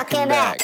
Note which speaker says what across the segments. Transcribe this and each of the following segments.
Speaker 1: Welcome back.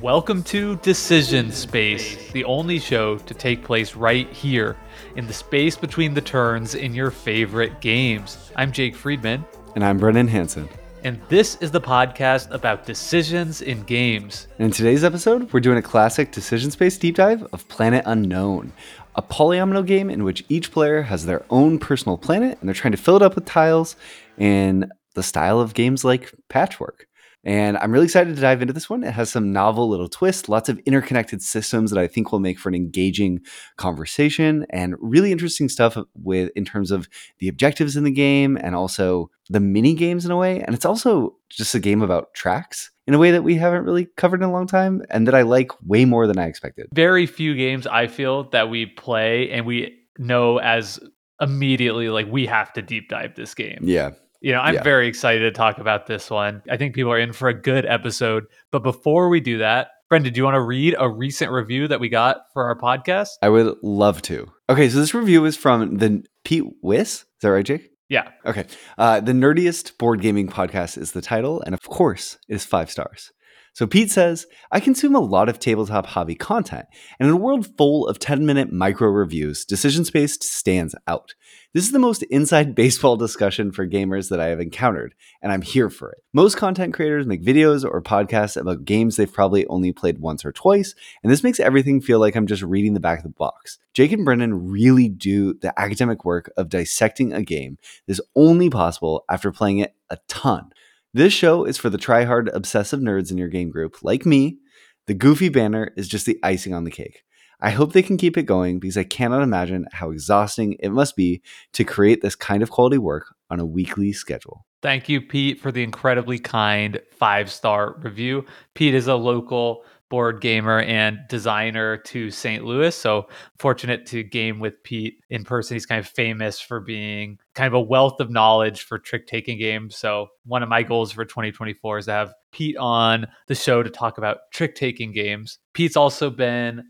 Speaker 2: Welcome to Decision Space, the only show to take place right here in the space between the turns in your favorite games. I'm Jake Friedman,
Speaker 3: And I'm Brennan Hansen.
Speaker 2: and this is the podcast about decisions in games.
Speaker 3: And in today's episode, we're doing a classic decision space deep dive of Planet Unknown, a polyomino game in which each player has their own personal planet and they're trying to fill it up with tiles in the style of games like Patchwork. And I'm really excited to dive into this one. It has some novel little twists, lots of interconnected systems that I think will make for an engaging conversation and really interesting stuff with in terms of the objectives in the game and also the mini games in a way. And it's also just a game about tracks in a way that we haven't really covered in a long time and that I like way more than I expected.
Speaker 2: Very few games I feel that we play and we know as immediately like we have to deep dive this game.
Speaker 3: Yeah.
Speaker 2: You know, I'm
Speaker 3: Yeah.
Speaker 2: very excited to talk about this one. I think people are in for a good episode. But before we do that, Brendan, do you want to read a recent review that we got for our podcast?
Speaker 3: I would love to. Okay, so this review is from the Pete Wiss. Is that right, Jake?
Speaker 2: Yeah.
Speaker 3: Okay. Uh, the nerdiest board gaming podcast is the title, and of course, it is five stars. So Pete says, I consume a lot of tabletop hobby content, and in a world full of 10 minute micro reviews, Decision Space stands out. This is the most inside baseball discussion for gamers that I have encountered, and I'm here for it. Most content creators make videos or podcasts about games they've probably only played once or twice, and this makes everything feel like I'm just reading the back of the box. Jake and Brennan really do the academic work of dissecting a game is only possible after playing it a ton. This show is for the try-hard obsessive nerds in your game group, like me. The goofy banner is just the icing on the cake. I hope they can keep it going because I cannot imagine how exhausting it must be to create this kind of quality work on a weekly schedule.
Speaker 2: Thank you, Pete, for the incredibly kind five star review. Pete is a local board gamer and designer to St. Louis. So fortunate to game with Pete in person. He's kind of famous for being kind of a wealth of knowledge for trick taking games. So one of my goals for 2024 is to have Pete on the show to talk about trick taking games. Pete's also been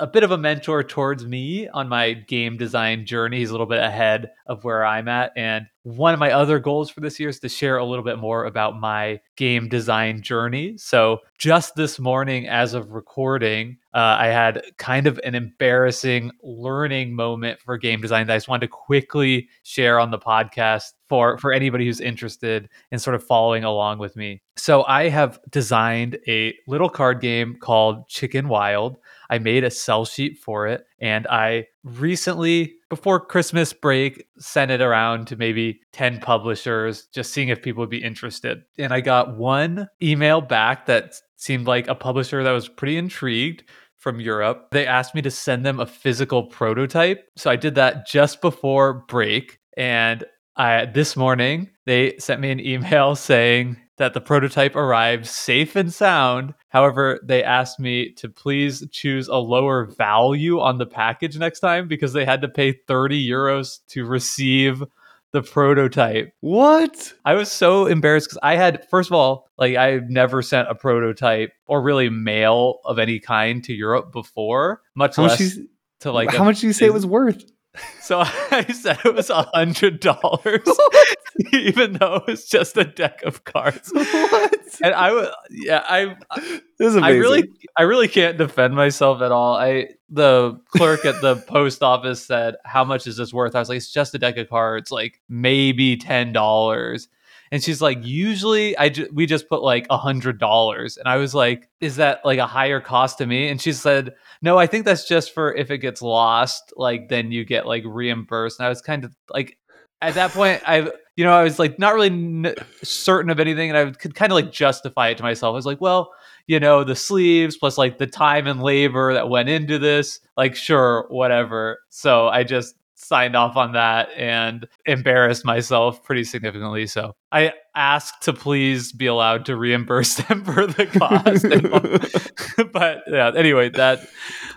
Speaker 2: a bit of a mentor towards me on my game design journey. He's a little bit ahead of where I'm at. And one of my other goals for this year is to share a little bit more about my game design journey. So, just this morning, as of recording, uh, I had kind of an embarrassing learning moment for game design that I just wanted to quickly share on the podcast for for anybody who's interested in sort of following along with me. So, I have designed a little card game called Chicken Wild. I made a sell sheet for it and I recently before Christmas break sent it around to maybe 10 publishers just seeing if people would be interested. And I got one email back that seemed like a publisher that was pretty intrigued from Europe. They asked me to send them a physical prototype. So I did that just before break and I this morning they sent me an email saying that the prototype arrived safe and sound. However, they asked me to please choose a lower value on the package next time because they had to pay 30 euros to receive the prototype.
Speaker 3: What?
Speaker 2: I was so embarrassed because I had, first of all, like I've never sent a prototype or really mail of any kind to Europe before, much
Speaker 3: How much,
Speaker 2: less
Speaker 3: you,
Speaker 2: to like
Speaker 3: how
Speaker 2: a-
Speaker 3: much do you say it was worth?
Speaker 2: so I said it was a hundred dollars, even though it was just a deck of cards.
Speaker 3: what?
Speaker 2: And I was, yeah, I,
Speaker 3: This is amazing.
Speaker 2: I really, I really can't defend myself at all. I, the clerk at the post office said, "How much is this worth?" I was like, "It's just a deck of cards, like maybe ten dollars." And she's like, "Usually, I ju- we just put like a hundred dollars." And I was like, "Is that like a higher cost to me?" And she said, "No, I think that's just for if it gets lost, like then you get like reimbursed." And I was kind of like, at that point, I, you know, I was like not really n- certain of anything, and I could kind of like justify it to myself. I was like, "Well." you know, the sleeves plus like the time and labor that went into this, like, sure, whatever. So I just signed off on that and embarrassed myself pretty significantly. So I asked to please be allowed to reimburse them for the cost. but yeah, anyway, that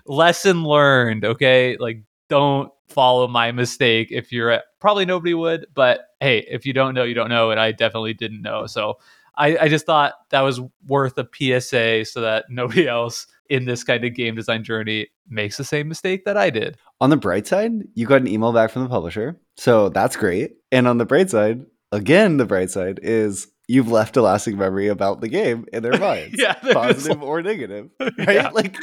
Speaker 2: lesson learned, okay? Like, don't follow my mistake if you're at, probably nobody would, but hey, if you don't know, you don't know. And I definitely didn't know. So I, I just thought that was worth a PSA so that nobody else in this kind of game design journey makes the same mistake that I did.
Speaker 3: On the bright side, you got an email back from the publisher. So that's great. And on the bright side, again, the bright side is you've left a lasting memory about the game in their minds,
Speaker 2: yeah,
Speaker 3: positive or negative, right?
Speaker 2: Yeah.
Speaker 3: Like,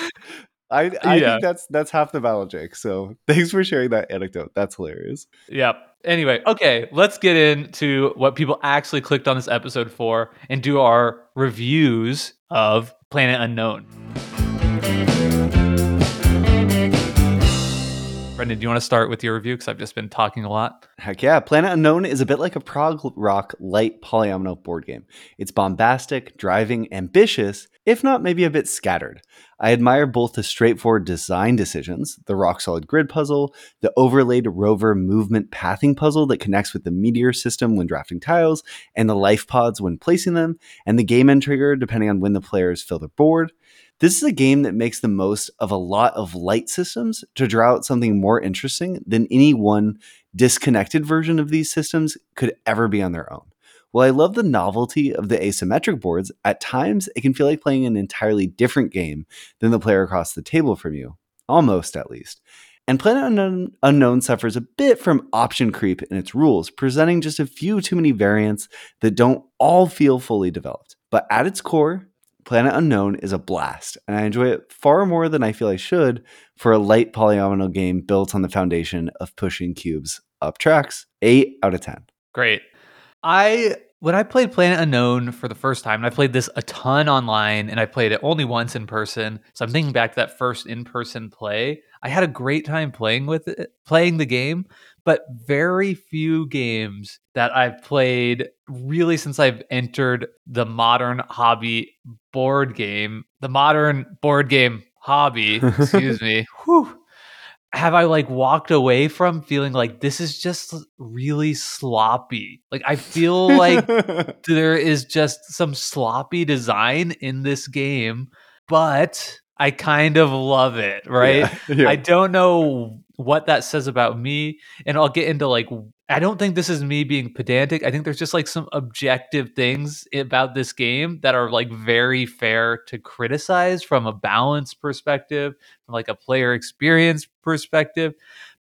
Speaker 3: I, I
Speaker 2: Yeah.
Speaker 3: think that's that's half the battle, Jake. So thanks for sharing that anecdote. That's hilarious.
Speaker 2: Yep. Anyway, okay, let's get into what people actually clicked on this episode for and do our reviews of Planet Unknown. Brendan, do you want to start with your review? Because I've just been talking a lot.
Speaker 3: Heck yeah. Planet Unknown is a bit like a prog rock light polyomino board game. It's bombastic, driving, ambitious, if not maybe a bit scattered. I admire both the straightforward design decisions, the rock solid grid puzzle, the overlaid rover movement pathing puzzle that connects with the meteor system when drafting tiles, and the life pods when placing them, and the game end trigger depending on when the players fill their board. This is a game that makes the most of a lot of light systems to draw out something more interesting than any one disconnected version of these systems could ever be on their own. While I love the novelty of the asymmetric boards, at times it can feel like playing an entirely different game than the player across the table from you. Almost, at least. And Planet Unknown, suffers a bit from option creep in its rules, presenting just a few too many variants that don't all feel fully developed. But at its core, Planet Unknown is a blast, and I enjoy it far more than I feel I should for a light polyomino game built on the foundation of pushing cubes up tracks. 8 out of 10.
Speaker 2: Great. I when I played Planet Unknown for the first time, and I played this a ton online, and I played it only once in person. So I'm thinking back to that first in-person play. I had a great time playing with it, playing the game, but very few games that I've played really since I've entered the modern hobby board game, the modern board game hobby. excuse me. Whew have I like walked away from feeling like this is just really sloppy? Like I feel like there is just some sloppy design in this game, but I kind of love it, right?
Speaker 3: Yeah, yeah.
Speaker 2: I don't know what that says about me. And I'll get into like, I don't think this is me being pedantic. I think there's just like some objective things about this game that are like very fair to criticize from a balance perspective, from like a player experience perspective.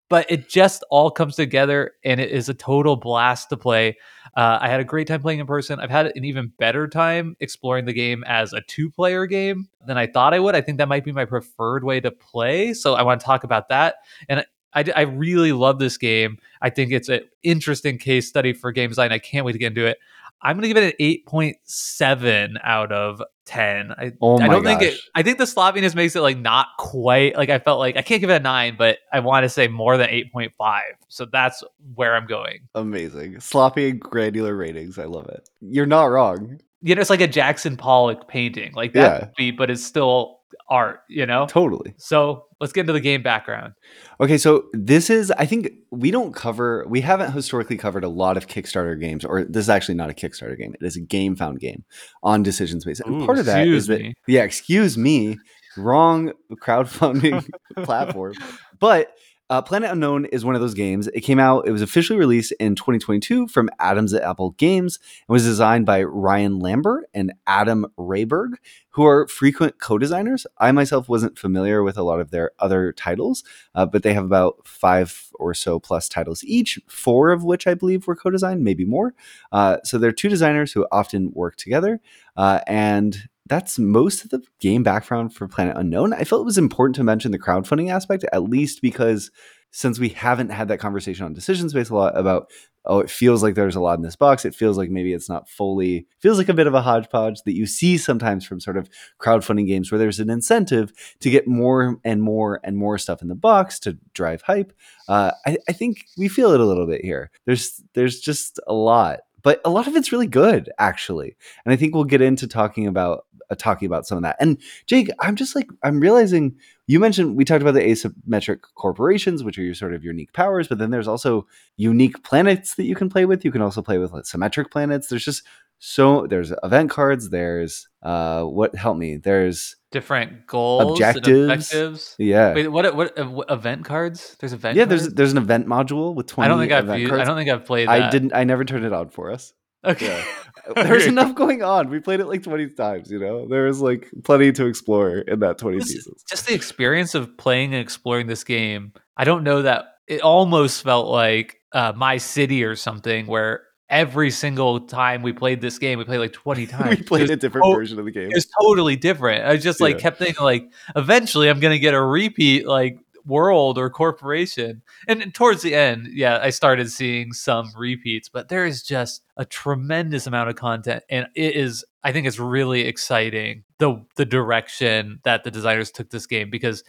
Speaker 2: But it just all comes together and it is a total blast to play. Uh, I had a great time playing in person. I've had an even better time exploring the game as a two player game than I thought I would. I think that might be my preferred way to play. So I want to talk about that. And I, I really love this game. I think it's an interesting case study for game design. I can't wait to get into it. I'm going to give it an 8.7 out of 10. I,
Speaker 3: Oh
Speaker 2: I don't think it. I think the sloppiness makes it like not quite like I felt like I can't give it a 9, but I want to say more than 8.5. So that's where I'm going.
Speaker 3: Amazing. Sloppy and granular ratings. I love it. You're not wrong.
Speaker 2: You know, it's like a Jackson Pollock painting. Like that
Speaker 3: Yeah.
Speaker 2: but it's still art, you know?
Speaker 3: Totally.
Speaker 2: So let's get into the game background.
Speaker 3: Okay, so this is, I think we don't cover, we haven't historically covered a lot of Kickstarter games, or this is actually not a Kickstarter game. It is a game found game on decision space. And
Speaker 2: Ooh,
Speaker 3: part of that is
Speaker 2: excuse
Speaker 3: that,
Speaker 2: me.
Speaker 3: yeah, excuse me, wrong crowdfunding platform. But uh, Planet Unknown is one of those games. It came out, it was officially released in 2022 from Adams at Apple Games and was designed by Ryan Lambert and Adam Rehberg, who are frequent co designers. I myself wasn't familiar with a lot of their other titles, uh, but they have about five or so plus titles each, four of which I believe were co designed, maybe more. Uh, so they're two designers who often work together. Uh, and that's most of the game background for Planet Unknown. I felt it was important to mention the crowdfunding aspect, at least because since we haven't had that conversation on Decision Space a lot about, oh, it feels like there's a lot in this box. It feels like maybe it's not fully, feels like a bit of a hodgepodge that you see sometimes from sort of crowdfunding games where there's an incentive to get more and more and more stuff in the box to drive hype. Uh, I, I think we feel it a little bit here. There's there's just a lot, but a lot of it's really good actually, and I think we'll get into talking about uh, talking about some of that. And Jake, I'm just like I'm realizing you mentioned we talked about the asymmetric corporations, which are your sort of unique powers, but then there's also unique planets that you can play with. You can also play with like, symmetric planets. There's just so there's event cards. There's uh, what help me? There's
Speaker 2: Different goals,
Speaker 3: Objectives.
Speaker 2: and objectives.
Speaker 3: yeah.
Speaker 2: Wait, what? What? what event cards? There's event.
Speaker 3: yeah, there's
Speaker 2: cards?
Speaker 3: there's an event module with 20
Speaker 2: I don't think I've.
Speaker 3: event
Speaker 2: Used,
Speaker 3: cards.
Speaker 2: I don't think I've played. That.
Speaker 3: I didn't I never turned it on for us.
Speaker 2: Okay.
Speaker 3: There's enough going on. We played it like 20 times, you know. There was like plenty to explore in that 20
Speaker 2: This is-
Speaker 3: pieces.
Speaker 2: just the experience of playing and exploring this game. I don't know that it almost felt like uh, my city or something where every single time we played this game, we played like 20 times.
Speaker 3: we played a different
Speaker 2: to-
Speaker 3: version of the game.
Speaker 2: It's totally different. I just like
Speaker 3: Yeah.
Speaker 2: kept thinking like eventually I'm gonna get a repeat like world or corporation. And towards the end, yeah, I started seeing some repeats, but there is just a tremendous amount of content and it is I think it's really exciting the the direction that the designers took this game because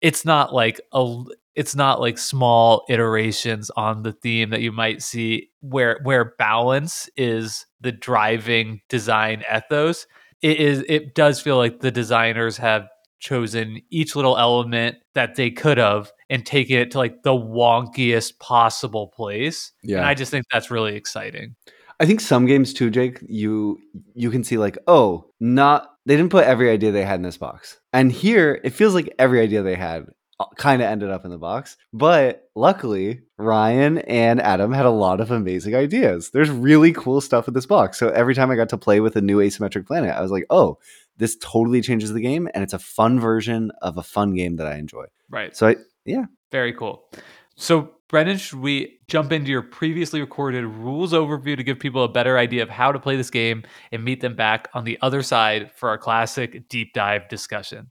Speaker 2: it's not like a it's not like small iterations on the theme that you might see where where balance is the driving design ethos. It is it does feel like the designers have chosen each little element that they could have and taken it to like the wonkiest possible place
Speaker 3: yeah.
Speaker 2: And i just think that's really exciting.
Speaker 3: I think some games too, Jake, you you can see like, oh, not they didn't put every idea they had in this box. And here it feels like every idea they had Uh, kind of ended up in the box. But luckily, Ryan and Adam had a lot of amazing ideas. There's really cool stuff in this box. So every time I got to play with a new asymmetric planet, I was like, oh, this totally changes the game and it's a fun version of a fun game that I enjoy.
Speaker 2: right
Speaker 3: So I yeah.
Speaker 2: Very cool. So, Brendan, should we jump into your previously recorded rules overview to give people a better idea of how to play this game and meet them back on the other side for our classic deep dive discussion?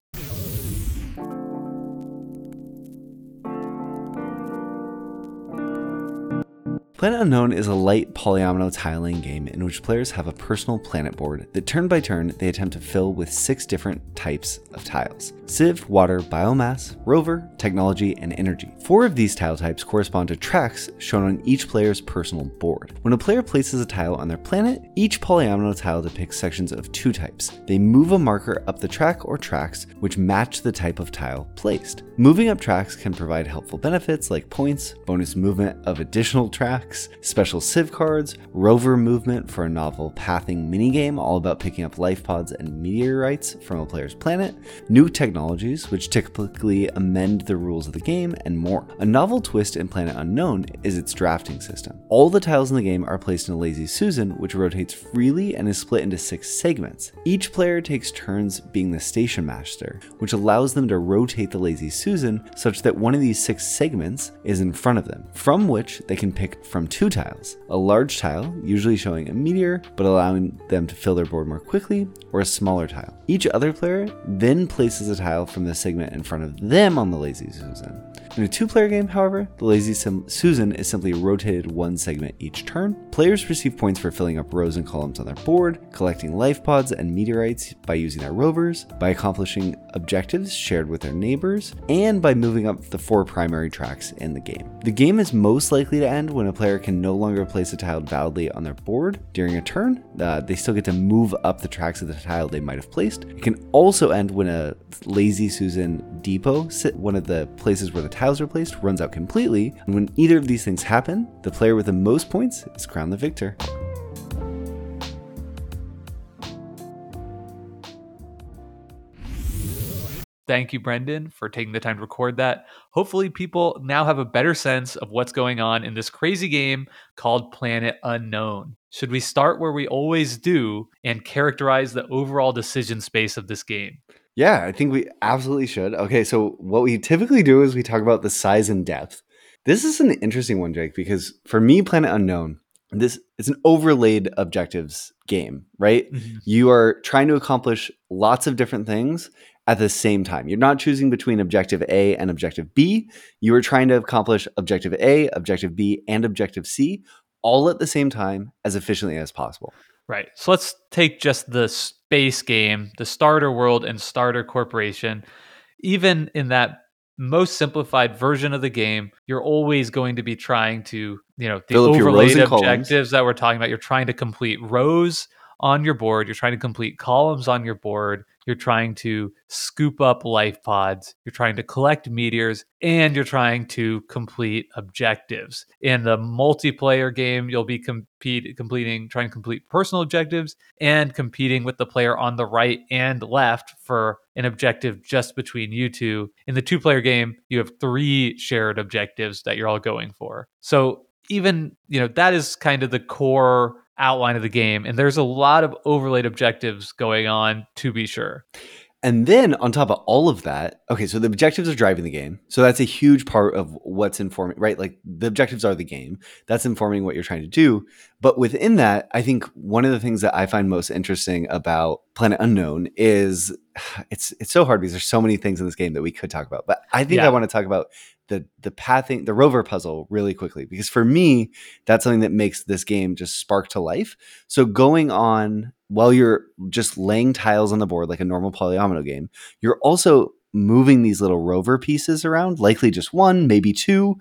Speaker 3: Planet Unknown is a light polyomino tiling game in which players have a personal planet board that turn by turn they attempt to fill with six different types of tiles Civ, Water, Biomass, Rover, Technology, and Energy. Four of these tile types correspond to tracks shown on each player's personal board. When a player places a tile on their planet, each polyomino tile depicts sections of two types. They move a marker up the track or tracks which match the type of tile placed. Moving up tracks can provide helpful benefits like points, bonus movement of additional tracks, special Civ cards, rover movement for a novel pathing minigame all about picking up life pods and meteorites from a player's planet, new technologies which typically amend the rules of the game, and more. A novel twist in Planet Unknown is its drafting system. All the tiles in the game are placed in a Lazy Susan, which rotates freely and is split into six segments. Each player takes turns being the station master, which allows them to rotate the Lazy Susan such that one of these six segments is in front of them, from which they can pick from two tiles a large tile, usually showing a meteor but allowing them to fill their board more quickly, or a smaller tile. Each other player then places a tile from the segment in front of them on the Lazy Susan. In a two player game, however, the Lazy Sim- Susan is simply rotated one segment each turn. Players receive points for filling up rows and columns on their board, collecting life pods and meteorites by using their rovers, by accomplishing objectives shared with their neighbors, and by moving up the four primary tracks in the game. The game is most likely to end when a player can no longer place a tile validly on their board during a turn. Uh, they still get to move up the tracks of the tile they might have placed. It can also end when a Lazy Susan depot, sit one of the places where the tiles replaced runs out completely. And when either of these things happen, the player with the most points is crowned the victor.
Speaker 2: Thank you, Brendan, for taking the time to record that. Hopefully, people now have a better sense of what's going on in this crazy game called Planet Unknown. Should we start where we always do and characterize the overall decision space of this game?
Speaker 3: Yeah, I think we absolutely should. Okay, so what we typically do is we talk about the size and depth. This is an interesting one, Jake, because for me, Planet Unknown, this it's an overlaid objectives game, right? Mm-hmm. You are trying to accomplish lots of different things at the same time. You're not choosing between objective A and objective B. You are trying to accomplish objective A, objective B, and objective C all at the same time as efficiently as possible.
Speaker 2: Right. So let's take just the space game, the starter world and starter corporation. Even in that most simplified version of the game, you're always going to be trying to, you know, the
Speaker 3: Fill up your rows
Speaker 2: overlaid
Speaker 3: columns.
Speaker 2: objectives that we're talking about. You're trying to complete rows on your board, you're trying to complete columns on your board, you're trying to scoop up life pods, you're trying to collect meteors, and you're trying to complete objectives. In the multiplayer game, you'll be compete, completing trying to complete personal objectives and competing with the player on the right and left for an objective just between you two. In the two player game, you have three shared objectives that you're all going for. So even, you know, that is kind of the core outline of the game and there's a lot of overlaid objectives going on to be sure.
Speaker 3: And then on top of all of that, okay, so the objectives are driving the game. So that's a huge part of what's informing, right? Like the objectives are the game. That's informing what you're trying to do. But within that, I think one of the things that I find most interesting about Planet Unknown is it's it's so hard because there's so many things in this game that we could talk about. But I think
Speaker 2: Yeah.
Speaker 3: I want to talk about the the pathing, the rover puzzle really quickly because for me, that's something that makes this game just spark to life. So going on while you're just laying tiles on the board like a normal polyomino game, you're also moving these little rover pieces around, likely just one, maybe two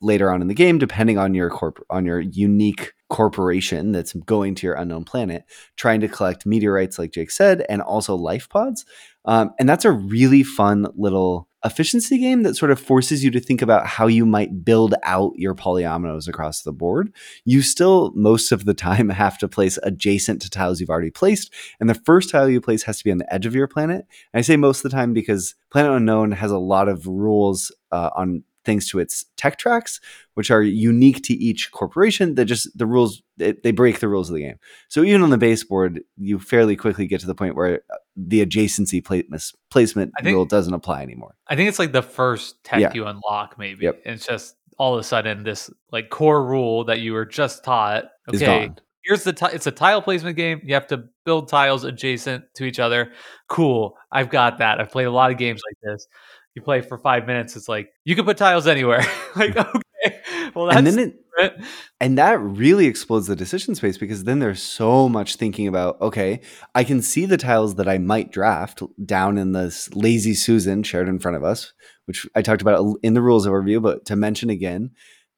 Speaker 3: later on in the game, depending on your corp- on your unique corporation that's going to your unknown planet, trying to collect meteorites, like Jake said, and also life pods. Um, and that's a really fun little efficiency game that sort of forces you to think about how you might build out your polyominoes across the board. You still, most of the time, have to place adjacent to tiles you've already placed. And the first tile you place has to be on the edge of your planet. And I say most of the time because Planet Unknown has a lot of rules uh, on things to its tech tracks, which are unique to each corporation. That just the rules they, they break the rules of the game. So even on the baseboard, you fairly quickly get to the point where uh, the adjacency placement placement
Speaker 2: think-
Speaker 3: rule doesn't apply anymore.
Speaker 2: I think it's like the first tech
Speaker 3: Yeah.
Speaker 2: you unlock, maybe.
Speaker 3: Yep.
Speaker 2: And it's just all of a sudden this like core rule that you were just taught. Okay, here's the ti- it's a tile placement game. You have to build tiles adjacent to each other. Cool, I've got that. I've played a lot of games like this. You play for five minutes. It's like you can put tiles anywhere. like okay, well that's
Speaker 3: and then it
Speaker 2: different.
Speaker 3: and that really explodes the decision space because then there's so much thinking about okay i can see the tiles that i might draft down in this lazy susan shared in front of us which i talked about in the rules overview but to mention again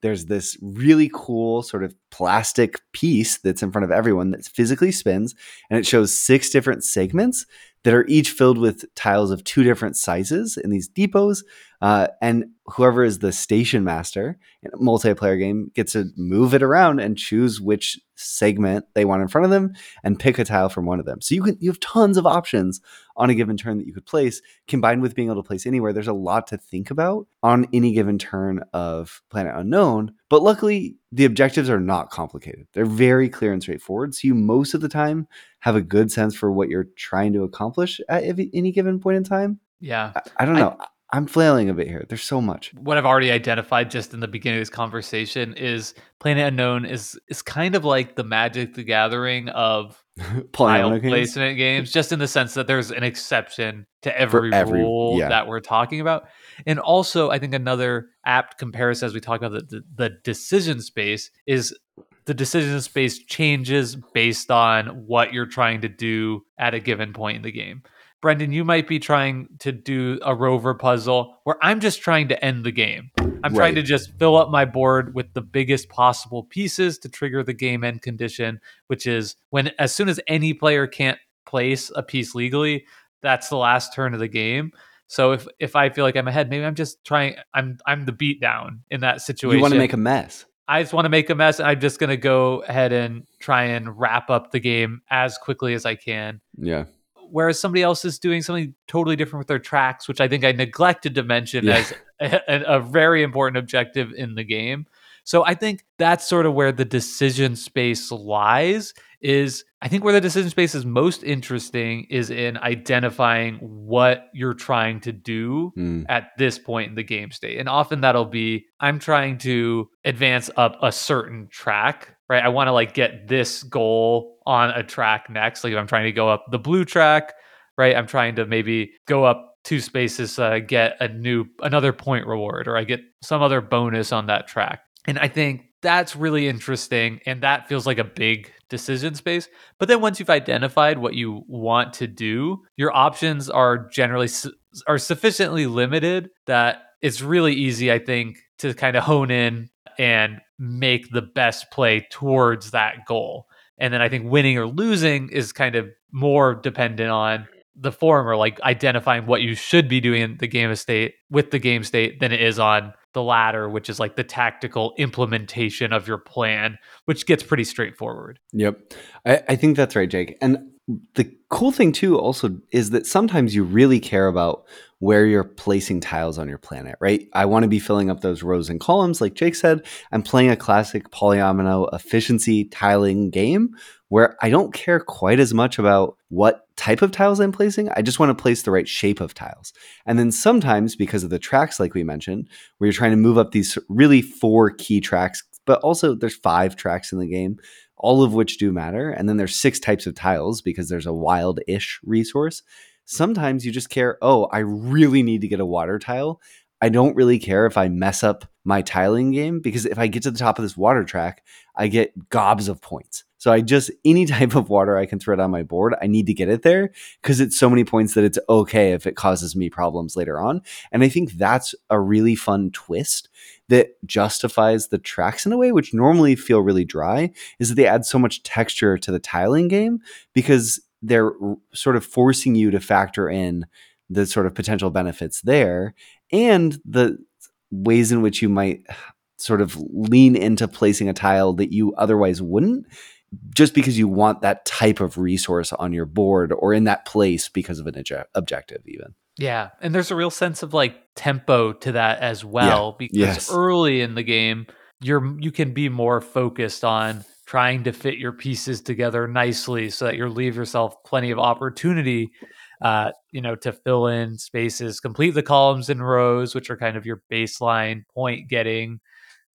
Speaker 3: there's this really cool sort of plastic piece that's in front of everyone that physically spins and it shows six different segments that are each filled with tiles of two different sizes in these depots uh, and whoever is the station master in a multiplayer game gets to move it around and choose which segment they want in front of them and pick a tile from one of them. So you can you have tons of options on a given turn that you could place combined with being able to place anywhere. There's a lot to think about on any given turn of Planet Unknown, but luckily the objectives are not complicated. They're very clear and straightforward. So you most of the time have a good sense for what you're trying to accomplish at any given point in time.
Speaker 2: Yeah.
Speaker 3: I, I don't know. I, I'm flailing a bit here. There's so much.
Speaker 2: what I've already identified just in the beginning of this conversation is Planet Unknown is is kind of like the Magic the Gathering of tile placement games, just in the sense that there's an exception to every,
Speaker 3: every-
Speaker 2: rule
Speaker 3: yeah.
Speaker 2: that we're talking about. And also, I think another apt comparison as we talk about the, the, the decision space is the decision space changes based on what you're trying to do at a given point in the game. Brendan, you might be trying to do a rover puzzle where I'm just trying to end the game. I'm trying to just fill up my board with the biggest possible pieces to trigger the game end condition, which is when as soon as any player can't place a piece legally, that's the last turn of the game. So if if I feel like I'm ahead, maybe I'm just trying I'm I'm the beat down in that situation.
Speaker 3: You want to make a mess.
Speaker 2: I just want to make a mess and I'm just gonna go ahead and try and wrap up the game as quickly as I can
Speaker 3: Yeah.
Speaker 2: Whereas somebody else is doing something totally different with their tracks, which I think I neglected to mention
Speaker 3: Yeah.
Speaker 2: as a, a very important objective in the game. So I think that's sort of where the decision space lies. Is I think where the decision space is most interesting is in identifying what you're trying to do
Speaker 3: Mm.
Speaker 2: at this point in the game state. And often that'll be I'm trying to advance up a certain track, right? I want to like get this goal on a track next. Like I'm trying to go up the blue track, right? I'm trying to maybe go up two spaces, uh, get a new another point reward, or I get some other bonus on that track. And I think that's really interesting, and that feels like a big decision space. But then once you've identified what you want to do, your options are generally su- are sufficiently limited that it's really easy, I think, to kind of hone in and make the best play towards that goal. And then I think winning or losing is kind of more dependent on the former, like identifying what you should be doing in the game state with the game state than it is on the latter, which is like the tactical implementation of your plan, which gets pretty straightforward.
Speaker 3: Yep. I, I think that's right, Jake. And the cool thing too also is that sometimes you really care about where you're placing tiles on your planet, right? I want to be filling up those rows and columns, like Jake said. I'm playing a classic polyomino efficiency tiling game where I don't care quite as much about what type of tiles I'm placing. I just want to place the right shape of tiles. And then sometimes, because of the tracks, like we mentioned, where you're trying to move up these really four key tracks, but also there's five tracks in the game, all of which do matter. And then there's six types of tiles because there's a wild ish resource. Sometimes you just care, oh, I really need to get a water tile. I don't really care if I mess up my tiling game because if I get to the top of this water track, I get gobs of points. So I just any type of water I can throw it on my board, I need to get it there because it's so many points that it's okay if it causes me problems later on. And I think that's a really fun twist that justifies the tracks in a way which normally feel really dry is that they add so much texture to the tiling game because they're sort of forcing you to factor in the sort of potential benefits there and the ways in which you might sort of lean into placing a tile that you otherwise wouldn't just because you want that type of resource on your board or in that place because of an objective even
Speaker 2: yeah and there's a real sense of like tempo to that as well yeah. because yes. early in the game you're you can be more focused on trying to fit your pieces together nicely so that you leave yourself plenty of opportunity uh, you know to fill in spaces complete the columns and rows which are kind of your baseline point getting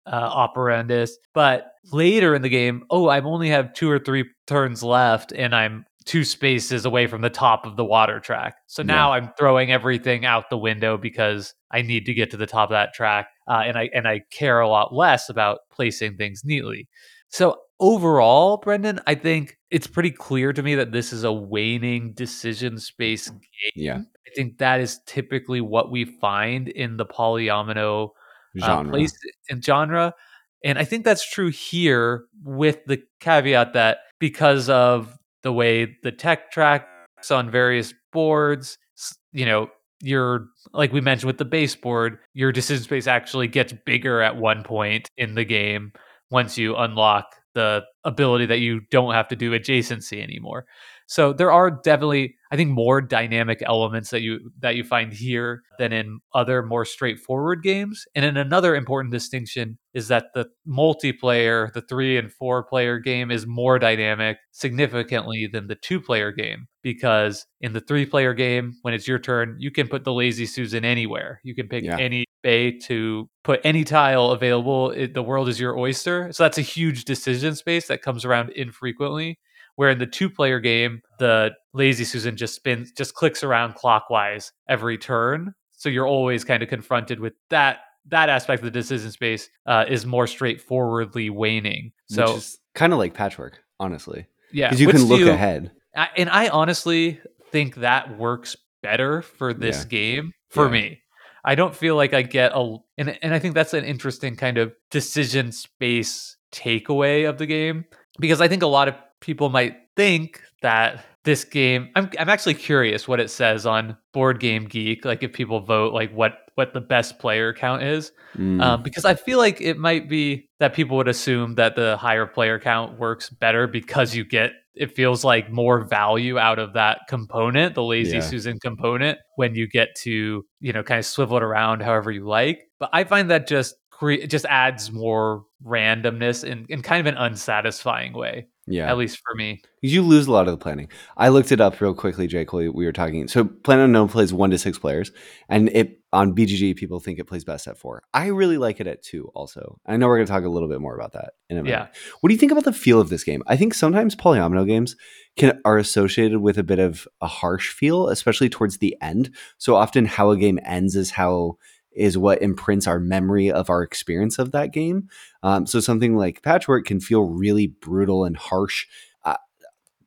Speaker 2: uh, operandus but later in the game oh i only have two or three turns left and i'm two spaces away from the top of the water track so now yeah. i'm throwing everything out the window because i need to get to the top of that track uh, and i and i care a lot less about placing things neatly so overall, Brendan, I think it's pretty clear to me that this is a waning decision space game.
Speaker 3: Yeah.
Speaker 2: I think that is typically what we find in the polyomino uh, genre. Uh, place and genre. And I think that's true here with the caveat that because of the way the tech tracks on various boards, you know, your like we mentioned with the baseboard, your decision space actually gets bigger at one point in the game once you unlock the ability that you don't have to do adjacency anymore. So there are definitely, I think, more dynamic elements that you that you find here than in other more straightforward games. And then another important distinction is that the multiplayer, the three and four player game, is more dynamic significantly than the two player game. Because in the three player game, when it's your turn, you can put the lazy Susan anywhere. You can pick yeah. any bay to put any tile available. It, the world is your oyster. So that's a huge decision space that comes around infrequently. Where in the two player game, the lazy Susan just spins, just clicks around clockwise every turn. So you're always kind of confronted with that. That aspect of the decision space uh, is more straightforwardly waning. So
Speaker 3: kind of like patchwork, honestly.
Speaker 2: Yeah,
Speaker 3: because you can look you, ahead.
Speaker 2: I, and I honestly think that works better for this yeah. game for yeah. me. I don't feel like I get a and and I think that's an interesting kind of decision space takeaway of the game because I think a lot of people might think that this game I'm I'm actually curious what it says on Board Game Geek like if people vote like what what the best player count is mm. um, because I feel like it might be that people would assume that the higher player count works better because you get it feels like more value out of that component the lazy yeah. Susan component when you get to you know kind of swivel it around however you like but I find that just cre- just adds more randomness in, in kind of an unsatisfying way
Speaker 3: yeah.
Speaker 2: At least for me.
Speaker 3: You lose a lot of the planning. I looked it up real quickly, Jake, we were talking. So Planet Unknown plays one to six players, and it on BGG people think it plays best at four. I really like it at two also. I know we're going to talk a little bit more about that in a minute. Yeah. What do you think about the feel of this game? I think sometimes polyomino games can are associated with a bit of a harsh feel, especially towards the end. So often how a game ends is how is what imprints our memory of our experience of that game. Um, so something like Patchwork can feel really brutal and harsh.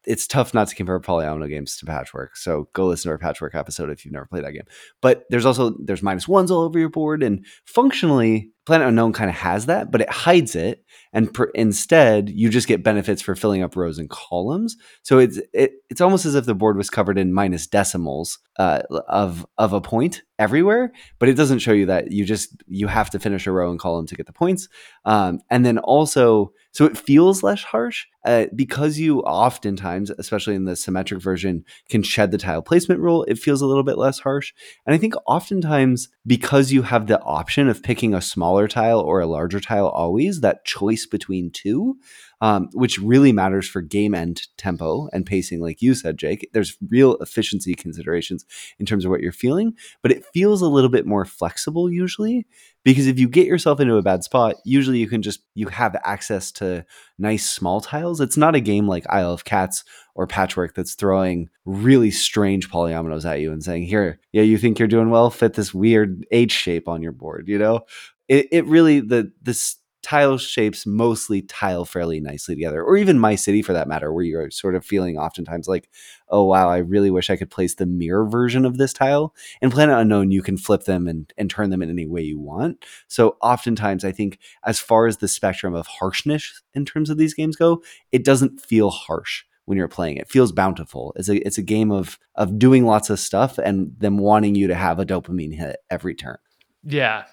Speaker 3: It's tough not to compare polyomino games to Patchwork. So go listen to our Patchwork episode if you've never played that game. But there's also there's minus ones all over your board, and functionally Planet Unknown kind of has that, but it hides it, and per, instead you just get benefits for filling up rows and columns. So it's it, it's almost as if the board was covered in minus decimals uh, of of a point everywhere, but it doesn't show you that you just you have to finish a row and column to get the points. Um, and then also, so it feels less harsh. Uh, because you oftentimes, especially in the symmetric version, can shed the tile placement rule, it feels a little bit less harsh. And I think oftentimes because you have the option of picking a smaller tile or a larger tile always, that choice between two, um, which really matters for game end tempo and pacing, like you said, Jake. There's real efficiency considerations in terms of what you're feeling, but it feels a little bit more flexible usually because if you get yourself into a bad spot, usually you can just you have access to nice small tiles. It's not a game like Isle of Cats or Patchwork that's throwing really strange polyominoes at you and saying, "Here, yeah, you think you're doing well? Fit this weird H shape on your board." You know, it, it really the this tile shapes mostly tile fairly nicely together, or even My City for that matter, where you're sort of feeling oftentimes like, oh wow, I really wish I could place the mirror version of this tile. In Planet Unknown, you can flip them and, and turn them in any way you want. So oftentimes, I think as far as the spectrum of harshness in terms of these games go, it doesn't feel harsh when you're playing. It feels bountiful. It's a it's a game of of doing lots of stuff and them wanting you to have a dopamine hit every turn.
Speaker 2: Yeah.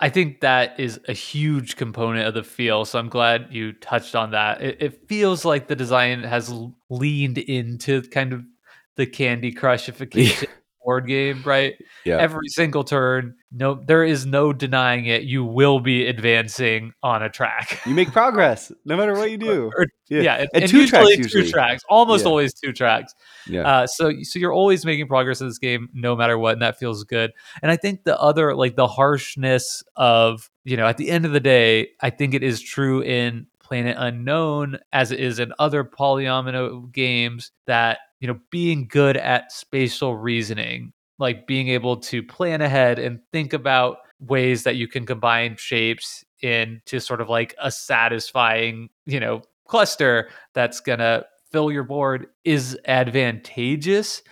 Speaker 2: I think that is a huge component of the feel. So I'm glad you touched on that. It, it feels like the design has leaned into kind of the Candy Crushification board game, right?
Speaker 3: Yeah.
Speaker 2: Every single turn, no, there is no denying it. You will be advancing on a track.
Speaker 3: You make progress no matter what you do.
Speaker 2: Or, yeah,
Speaker 3: Yeah.
Speaker 2: and,
Speaker 3: And
Speaker 2: and
Speaker 3: two
Speaker 2: usually
Speaker 3: tracks
Speaker 2: two tracks, almost
Speaker 3: Yeah.
Speaker 2: always two tracks.
Speaker 3: Yeah.
Speaker 2: Uh, so so you're always making progress in this game, no matter what, and that feels good. And I think the other like the harshness of you know at the end of the day, I think it is true in Planet Unknown as it is in other polyomino games that you know being good at spatial reasoning, like being able to plan ahead and think about ways that you can combine shapes into sort of like a satisfying you know cluster that's gonna fill your board is advantageous,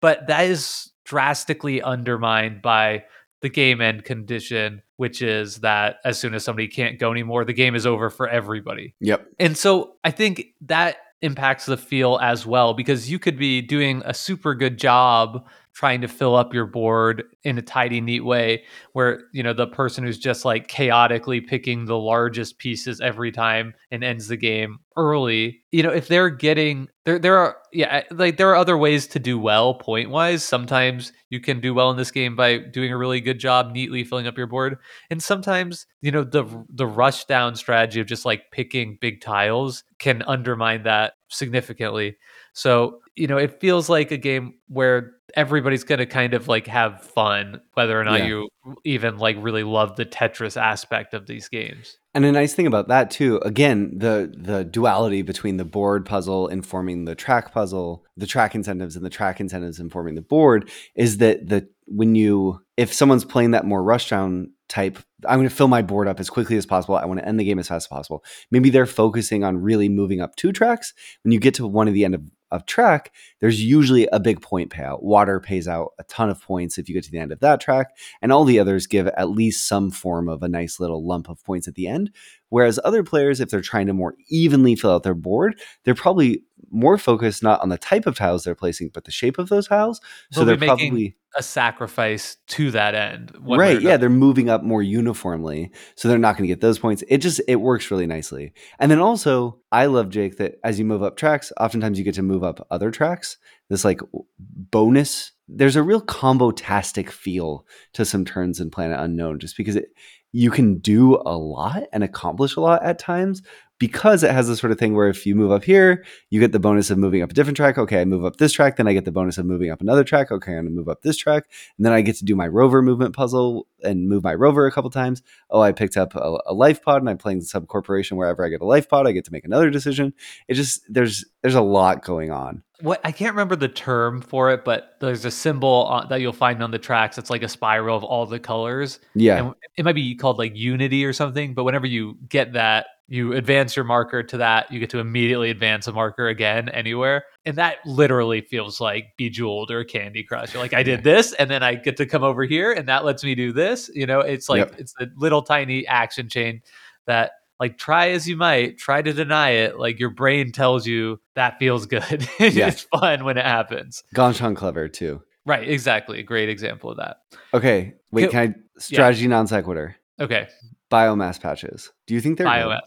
Speaker 2: but that is drastically undermined by the game end condition, which is that as soon as somebody can't go anymore, the game is over for everybody.
Speaker 3: Yep.
Speaker 2: And so I think that impacts the feel as well because you could be doing a super good job trying to fill up your board in a tidy neat way where you know the person who's just like chaotically picking the largest pieces every time and ends the game early you know if they're getting there there are yeah like there are other ways to do well point wise sometimes you can do well in this game by doing a really good job neatly filling up your board. And sometimes you know the the rush down strategy of just like picking big tiles can undermine that significantly. So you know it feels like a game where everybody's going to kind of like have fun whether or not
Speaker 3: Yeah.
Speaker 2: you even like really love the tetris aspect of these games
Speaker 3: And a nice thing about that too, again, the the duality between the board puzzle informing the track puzzle, the track incentives and the track incentives informing the board is that the when you if someone's playing that more rush down type, I'm going to fill my board up as quickly as possible. I want to end the game as fast as possible. Maybe they're focusing on really moving up two tracks. When you get to one of the end of of track, there's usually a big point payout. Water pays out a ton of points if you get to the end of that track, and all the others give at least some form of a nice little lump of points at the end. Whereas other players, if they're trying to more evenly fill out their board, they're probably more focused not on the type of tiles they're placing, but the shape of those tiles. So
Speaker 2: They'll
Speaker 3: they're
Speaker 2: making
Speaker 3: probably
Speaker 2: a sacrifice to that end one way or
Speaker 3: right. Yeah, they're moving up more uniformly, so they're not going to get those points. It just it works really nicely. And then also, I love Jake that as you move up tracks, oftentimes you get to move up other tracks. This like bonus. There's a real combo tastic feel to some turns in Planet Unknown, just because it you can do a lot and accomplish a lot at times because it has this sort of thing where if you move up here, you get the bonus of moving up a different track. Okay, I move up this track, then I get the bonus of moving up another track. Okay, I'm gonna move up this track, and then I get to do my rover movement puzzle and move my rover a couple times. Oh, I picked up a, a life pod, and I'm playing sub corporation. Wherever I get a life pod, I get to make another decision. It just there's there's a lot going on.
Speaker 2: what I can't remember the term for it, but there's a symbol uh, that you'll find on the tracks. It's like a spiral of all the colors.
Speaker 3: Yeah,
Speaker 2: And it might be called like Unity or something. But whenever you get that, you advance your marker to that. You get to immediately advance a marker again anywhere, and that literally feels like Bejeweled or Candy Crush. You're like, I did this, and then I get to come over here, and that lets me do this. You know, it's like
Speaker 3: Yep.
Speaker 2: it's a little tiny action chain that like try as you might try to deny it like your brain tells you that feels good
Speaker 3: Yeah.
Speaker 2: it's fun when it happens
Speaker 3: Ganz Schön Clever too.
Speaker 2: right exactly a great example of that
Speaker 3: Okay, wait,
Speaker 2: Can-
Speaker 3: can I strategy non sequitur?
Speaker 2: okay
Speaker 3: Biomass patches. Do you think they're good?
Speaker 2: ios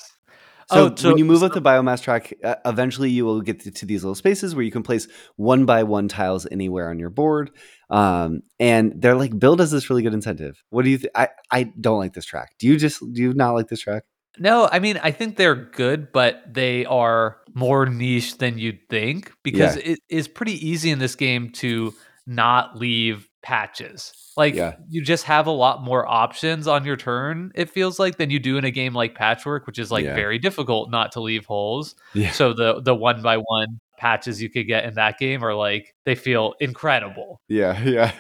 Speaker 3: So,
Speaker 2: Oh, so-
Speaker 3: when you move
Speaker 2: so-
Speaker 3: up the biomass track, uh, eventually you will get to, to these little spaces where you can place one by one tiles anywhere on your board. Um, and they're like, Bill does this really good incentive. What do you? Th- I I don't like this track. Do you just do you not like this track?
Speaker 2: No, I mean I think they're good, but they are more niche than you'd think because
Speaker 3: Yeah.
Speaker 2: it is pretty easy in this game to not leave patches. Like
Speaker 3: Yeah.
Speaker 2: you just have a lot more options on your turn, it feels like, than you do in a game like Patchwork, which is like
Speaker 3: Yeah.
Speaker 2: very difficult not to leave holes.
Speaker 3: Yeah.
Speaker 2: So the the one by one patches you could get in that game are like they feel incredible.
Speaker 3: Yeah, yeah.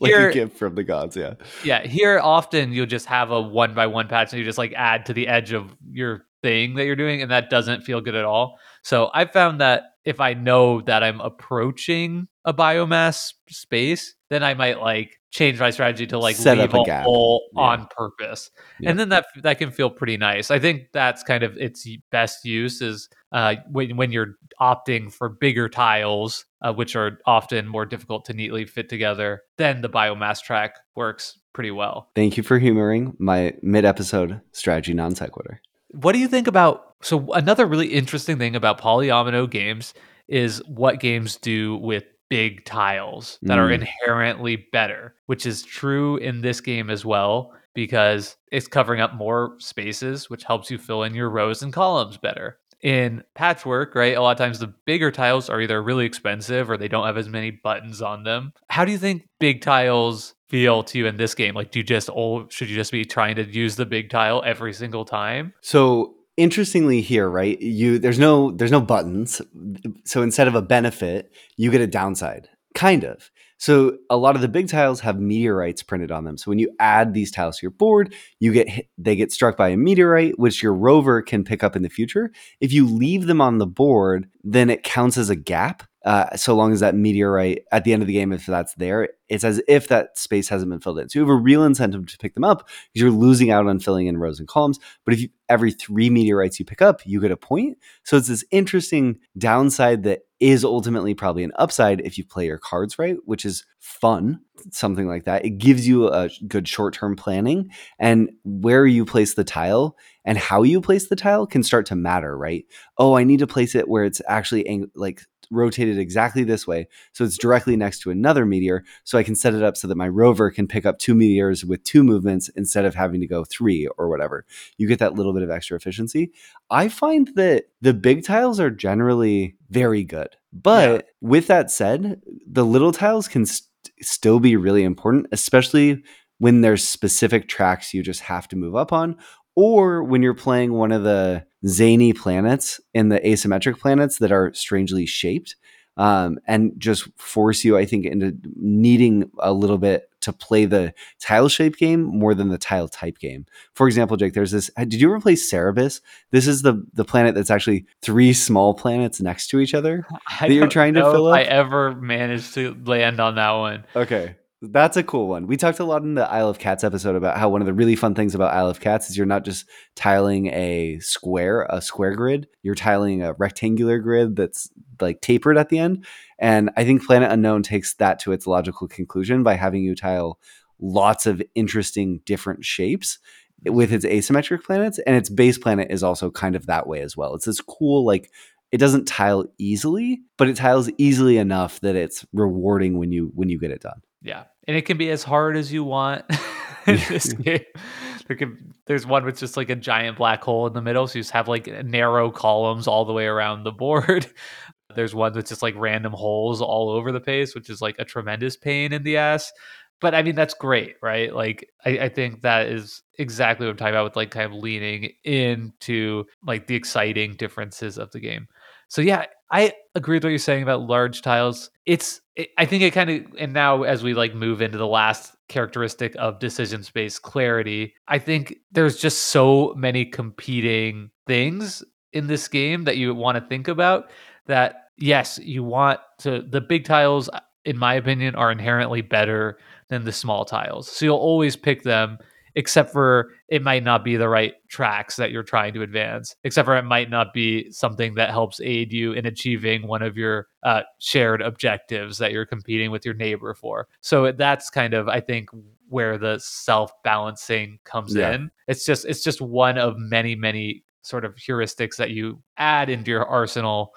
Speaker 3: like
Speaker 2: Here-
Speaker 3: a gift from the gods. Yeah,
Speaker 2: Yeah, here often you'll just have a one by one patch and you just like add to the edge of your thing that you're doing, and that doesn't feel good at all. So I found that if I know that I'm approaching a biomass space, then I might like change my strategy to like
Speaker 3: Set
Speaker 2: leave
Speaker 3: up a
Speaker 2: a
Speaker 3: gap.
Speaker 2: hole
Speaker 3: Yeah.
Speaker 2: on purpose,
Speaker 3: Yeah.
Speaker 2: and then that that can feel pretty nice. I think that's kind of its best use is uh, when when you're opting for bigger tiles, uh, which are often more difficult to neatly fit together. Then the biomass track works pretty well.
Speaker 3: Thank you for humoring my mid-episode strategy non sequitur.
Speaker 2: What do you think about? So another really interesting thing about polyomino games is what games do with big tiles that are
Speaker 3: Mm.
Speaker 2: inherently better, which is true in this game as well because it's covering up more spaces, which helps you fill in your rows and columns better. In patchwork, right, a lot of times the bigger tiles are either really expensive or they don't have as many buttons on them. How do you think big tiles feel to you in this game? Like, do you just, oh, should you just be trying to use the big tile every single time?
Speaker 3: So interestingly here, right? You there's no there's no buttons. So instead of a benefit, you get a downside. Kind of. So a lot of the big tiles have meteorites printed on them. So when you add these tiles to your board, you get hit, they get struck by a meteorite, which your rover can pick up in the future. If you leave them on the board, then it counts as a gap. Uh, so long as that meteorite at the end of the game, if that's there, it's as if that space hasn't been filled in. So you have a real incentive to pick them up because you're losing out on filling in rows and columns. But if you, every three meteorites you pick up, you get a point. So it's this interesting downside that is ultimately probably an upside if you play your cards right, which is fun, something like that. It gives you a good short term planning, and where you place the tile and how you place the tile can start to matter, right? Oh, I need to place it where it's actually ang- like rotated exactly this way. So it's directly next to another meteor. So I can set it up so that my rover can pick up two meteors with two movements instead of having to go three or whatever. You get that little bit of extra efficiency. I find that the big tiles are generally very good. But with that said, the little tiles can st- still be really important, especially when there's specific tracks you just have to move up on or when you're playing one of the zany planets in the asymmetric planets that are strangely shaped um, and just force you, I think, into needing a little bit to play the tile shape game more than the tile type game. For example, Jake, there's this. Did you ever play Cerberus? This is the the planet that's actually three small planets next to each other. That you're trying to fill
Speaker 2: if I ever managed to land on that one.
Speaker 3: Okay. That's a cool one. We talked a lot in the Isle of Cats episode about how one of the really fun things about Isle of Cats is you're not just tiling a square, a square grid, you're tiling a rectangular grid that's like tapered at the end. And I think Planet Unknown takes that to its logical conclusion by having you tile lots of interesting different shapes with its asymmetric planets. And its base planet is also kind of that way as well. It's this cool, like, it doesn't tile easily, but it tiles easily enough that it's rewarding when you when you get it done.
Speaker 2: Yeah, and it can be as hard as you want this game. There can, there's one with just like a giant black hole in the middle, so you just have like narrow columns all the way around the board. There's one with just like random holes all over the place, which is like a tremendous pain in the ass. But I mean, that's great, right? Like, I, I think that is exactly what I'm talking about with like kind of leaning into like the exciting differences of the game. So yeah, I agree with what you're saying about large tiles. It's it, I think it kind of and now as we like move into the last characteristic of decision space clarity, I think there's just so many competing things in this game that you want to think about that yes, you want to the big tiles in my opinion are inherently better than the small tiles. So you'll always pick them except for it might not be the right tracks that you're trying to advance, except for it might not be something that helps aid you in achieving one of your uh, shared objectives that you're competing with your neighbor for. So that's kind of, I think, where the self balancing comes
Speaker 3: Yeah.
Speaker 2: in. It's just, it's just one of many, many sort of heuristics that you add into your arsenal,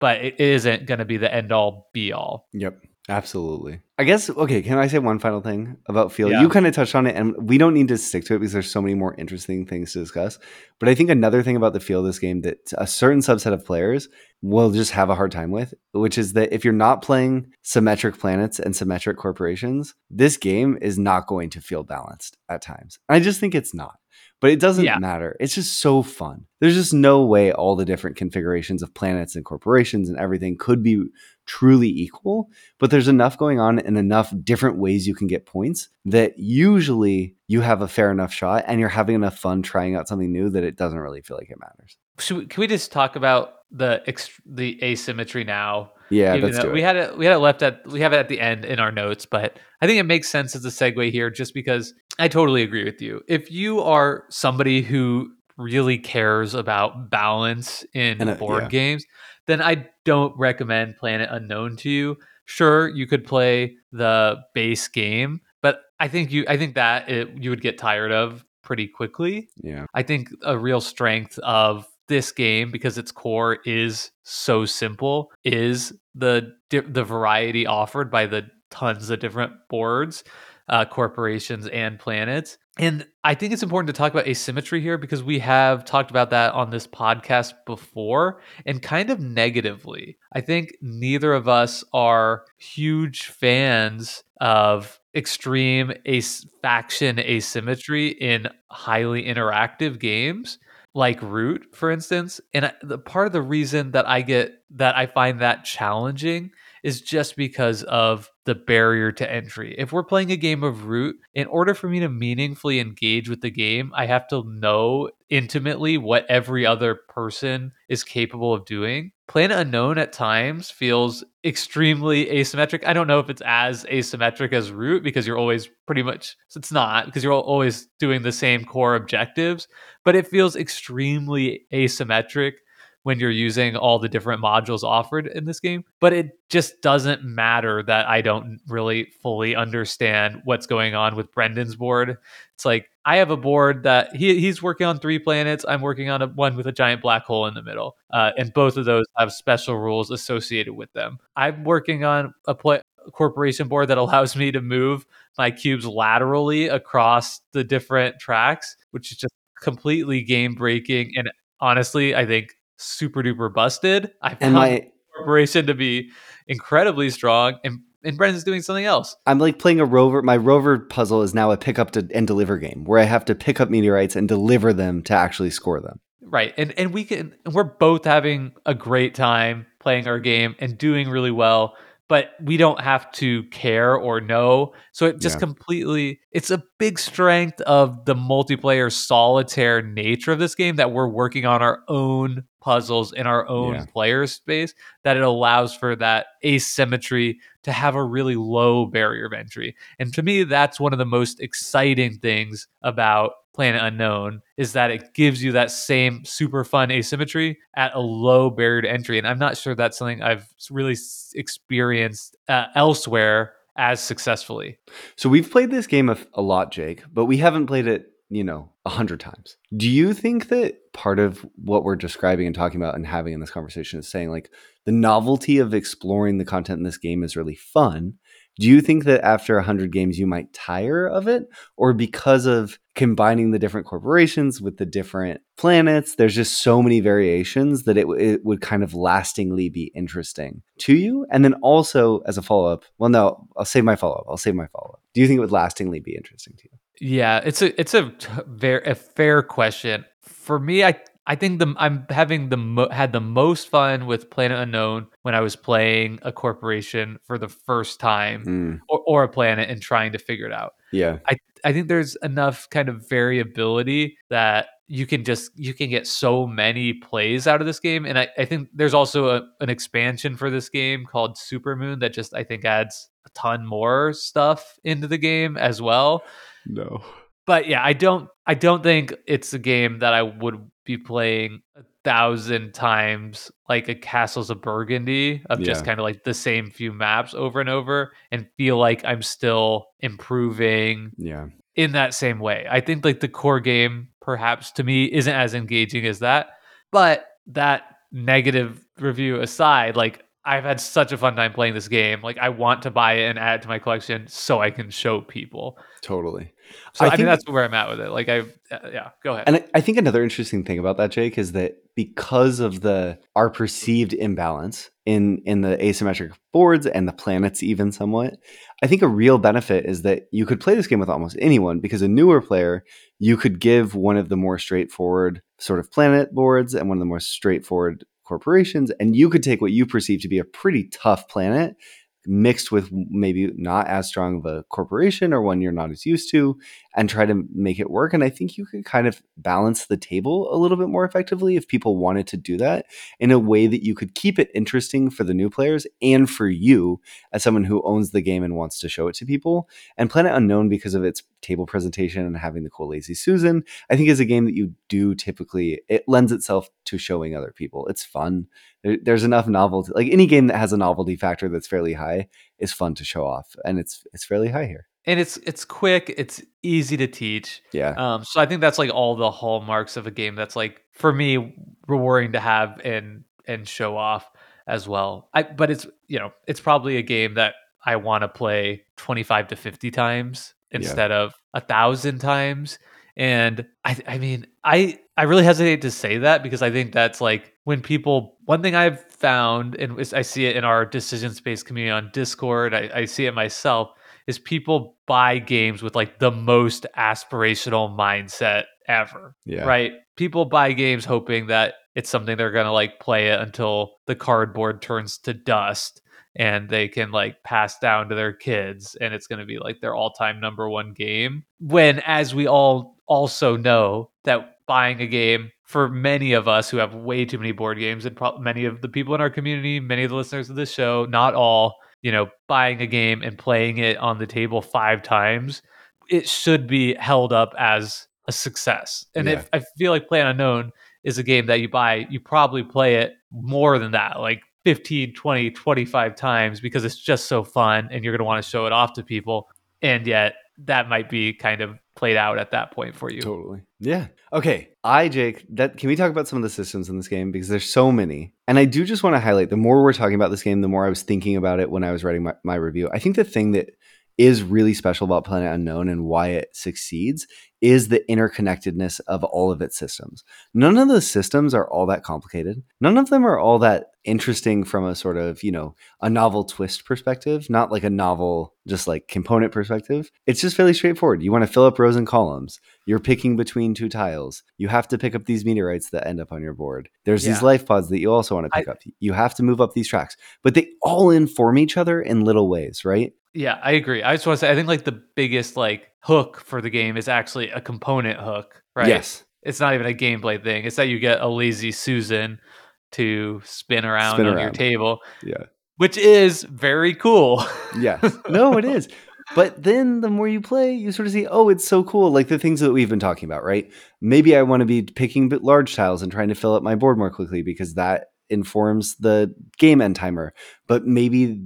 Speaker 2: but it isn't going to be the end all be all.
Speaker 3: Yep. Absolutely. I guess okay, can I say one final thing about feel?
Speaker 2: Yeah.
Speaker 3: You kind of touched on it and we don't need to stick to it because there's so many more interesting things to discuss. But I think another thing about the feel of this game that a certain subset of players will just have a hard time with, which is that if you're not playing symmetric planets and symmetric corporations, this game is not going to feel balanced at times. I just think it's not. But it doesn't
Speaker 2: Yeah.
Speaker 3: matter. It's just so fun. There's just no way all the different configurations of planets and corporations and everything could be truly equal, but there's enough going on and enough different ways you can get points that usually you have a fair enough shot and you're having enough fun trying out something new that it doesn't really feel like it matters.
Speaker 2: We, can we just talk about the ext- the asymmetry now?
Speaker 3: Yeah, let's do
Speaker 2: we had it we had it left at we have it at the end in our notes, but I think it makes sense as a segue here just because I totally agree with you. If you are somebody who really cares about balance in
Speaker 3: And, uh,
Speaker 2: board
Speaker 3: yeah.
Speaker 2: games, then I don't recommend Planet Unknown to you. Sure, you could play the base game, but I think you I think that it, you would get tired of pretty quickly.
Speaker 3: Yeah.
Speaker 2: I think a real strength of this game because its core is so simple is the the variety offered by the tons of different boards, uh, corporations and planets. And I think it's important to talk about asymmetry here because we have talked about that on this podcast before and kind of negatively. I think neither of us are huge fans of extreme as- faction asymmetry in highly interactive games like root for instance and the part of the reason that i get that i find that challenging is just because of the barrier to entry. If we're playing a game of root in order for me to meaningfully engage with the game i have to know intimately what every other person is capable of doing. Planet unknown at times feels extremely asymmetric. I don't know if it's as asymmetric as root because you're always pretty much it's not because you're always doing the same core objectives but it feels extremely asymmetric when you're using all the different modules offered in this game. But it just doesn't matter that I don't really fully understand what's going on with Brendan's board. It's like I have a board that he, he's working on three planets. I'm working on a one with a giant black hole in the middle, uh, and both of those have special rules associated with them. I'm working on a pla corporation board that allows me to move my cubes laterally across the different tracks, which is just completely game breaking and honestly, I think super duper busted. I
Speaker 3: And
Speaker 2: found
Speaker 3: my
Speaker 2: corporation to be incredibly strong, and and Brendan's doing something else.
Speaker 3: I'm like playing a rover. My rover puzzle is now a pick up to, and deliver game where I have to pick up meteorites and deliver them to actually score them.
Speaker 2: Right. And and we can and we're both having a great time playing our game and doing really well, but we don't have to care or know. So it just
Speaker 3: Yeah.
Speaker 2: completely it's a big strength of the multiplayer solitaire nature of this game that we're working on our own puzzles in our own
Speaker 3: Yeah.
Speaker 2: player space that it allows for that asymmetry to have a really low barrier of entry. And to me that's one of the most exciting things about Planet Unknown is that it gives you that same super fun asymmetry at a low barrier to entry. And I'm not sure that's something I've really experienced uh, elsewhere as successfully.
Speaker 3: So we've played this game a, a lot, Jake, but we haven't played it, you know, a hundred times. Do you think that part of what we're describing and talking about and having in this conversation is saying like the novelty of exploring the content in this game is really fun? Do you think that after a hundred games you might tire of it, or because of combining the different corporations with the different planets, there's just so many variations that it, it would kind of lastingly be interesting to you? And then also as a follow up, well, no, I'll save my follow up. I'll save my follow up. Do you think it would lastingly be interesting to you?
Speaker 2: Yeah, it's a it's a very a fair question for me. I I think the I'm having the mo- had the most fun with Planet Unknown when I was playing a corporation for the first time
Speaker 3: Mm,
Speaker 2: or, or a planet and trying to figure it out.
Speaker 3: yeah.
Speaker 2: I think there's enough kind of variability that you can just you can get so many plays out of this game and i, I think there's also a, an expansion for this game called supermoon that just i think adds a ton more stuff into the game as well
Speaker 3: No.
Speaker 2: but yeah i don't i don't think it's a game that i would be playing a thousand times like a castles of burgundy of just kind of like the same few maps over and over and feel like i'm still improving
Speaker 3: Yeah.
Speaker 2: in that same way. I think like the core game perhaps to me isn't as engaging as that. But that negative review aside, like I've had such a fun time playing this game. Like I want to buy it and add it to my collection so I can show people.
Speaker 3: Totally.
Speaker 2: So I, I think that's where I'm at with it. Like I, uh, yeah, go ahead.
Speaker 3: And I, I think another interesting thing about that, Jake, is that because of the our perceived imbalance in in the asymmetric boards and the planets, even somewhat, I think a real benefit is that you could play this game with almost anyone because a newer player, you could give one of the more straightforward sort of planet boards and one of the more straightforward corporations, and you could take what you perceive to be a pretty tough planet mixed with maybe not as strong of a corporation or one you're not as used to and try to make it work. And I think you could kind of balance the table a little bit more effectively if people wanted to do that in a way that you could keep it interesting for the new players and for you as someone who owns the game and wants to show it to people. And Planet Unknown, because of its table presentation and having the cool Lazy Susan, I think is a game that you do typically, it lends itself to showing other people. It's fun. There, there's enough novelty. Like any game that has a novelty factor that's fairly high is fun to show off. And it's it's fairly high here
Speaker 2: and it's it's quick it's easy to teach
Speaker 3: yeah
Speaker 2: um so i think that's like all the hallmarks of a game that's like for me rewarding to have and and show off as well i but it's you know it's probably a game that i want to play 25 to 50 times instead yeah. of a thousand times and i i mean i i really hesitate to say that because i think that's like when people one thing i've found and i see it in our decision space community on discord I, I see it myself is people buy games with like the most aspirational mindset ever.
Speaker 3: Yeah.
Speaker 2: Right? People buy games hoping that it's something they're going to like play it until the cardboard turns to dust and they can like pass down to their kids and it's going to be like their all-time number 1 game. When as we all also know that buying a game for many of us who have way too many board games and pro- many of the people in our community, many of the listeners of this show, not all you know, buying a game and playing it on the table five times, it should be held up as a success. And yeah. if I feel like Planet Unknown is a game that you buy, you probably play it more than that, like 15, 20, 25 times because it's just so fun and you're going to want to show it off to people. And yet that might be kind of played out at that point for you.
Speaker 3: Totally. Yeah. Okay. I, Jake, that can we talk about some of the systems in this game because there's so many. And I do just want to highlight the more we're talking about this game, the more I was thinking about it when I was writing my, my review. I think the thing that is really special about Planet Unknown and why it succeeds is the interconnectedness of all of its systems. None of the systems are all that complicated. None of them are all that interesting from a sort of, you know, a novel twist perspective, not like a novel, just like component perspective. It's just fairly straightforward. You want to fill up rows and columns. You're picking between two tiles. You have to pick up these meteorites that end up on your board. There's yeah. these life pods that you also want to pick I, up. You have to move up these tracks, but they all inform each other in little ways, right?
Speaker 2: Yeah, I agree. I just want to say, I think like the biggest like hook for the game is actually a component hook, right?
Speaker 3: Yes.
Speaker 2: It's not even a gameplay thing. It's that you get a lazy Susan to spin around spin on around. your table.
Speaker 3: Yeah.
Speaker 2: Which is very cool.
Speaker 3: yes. No, it is. But then the more you play, you sort of see, oh, it's so cool. Like the things that we've been talking about, right? Maybe I want to be picking large tiles and trying to fill up my board more quickly because that informs the game end timer. But maybe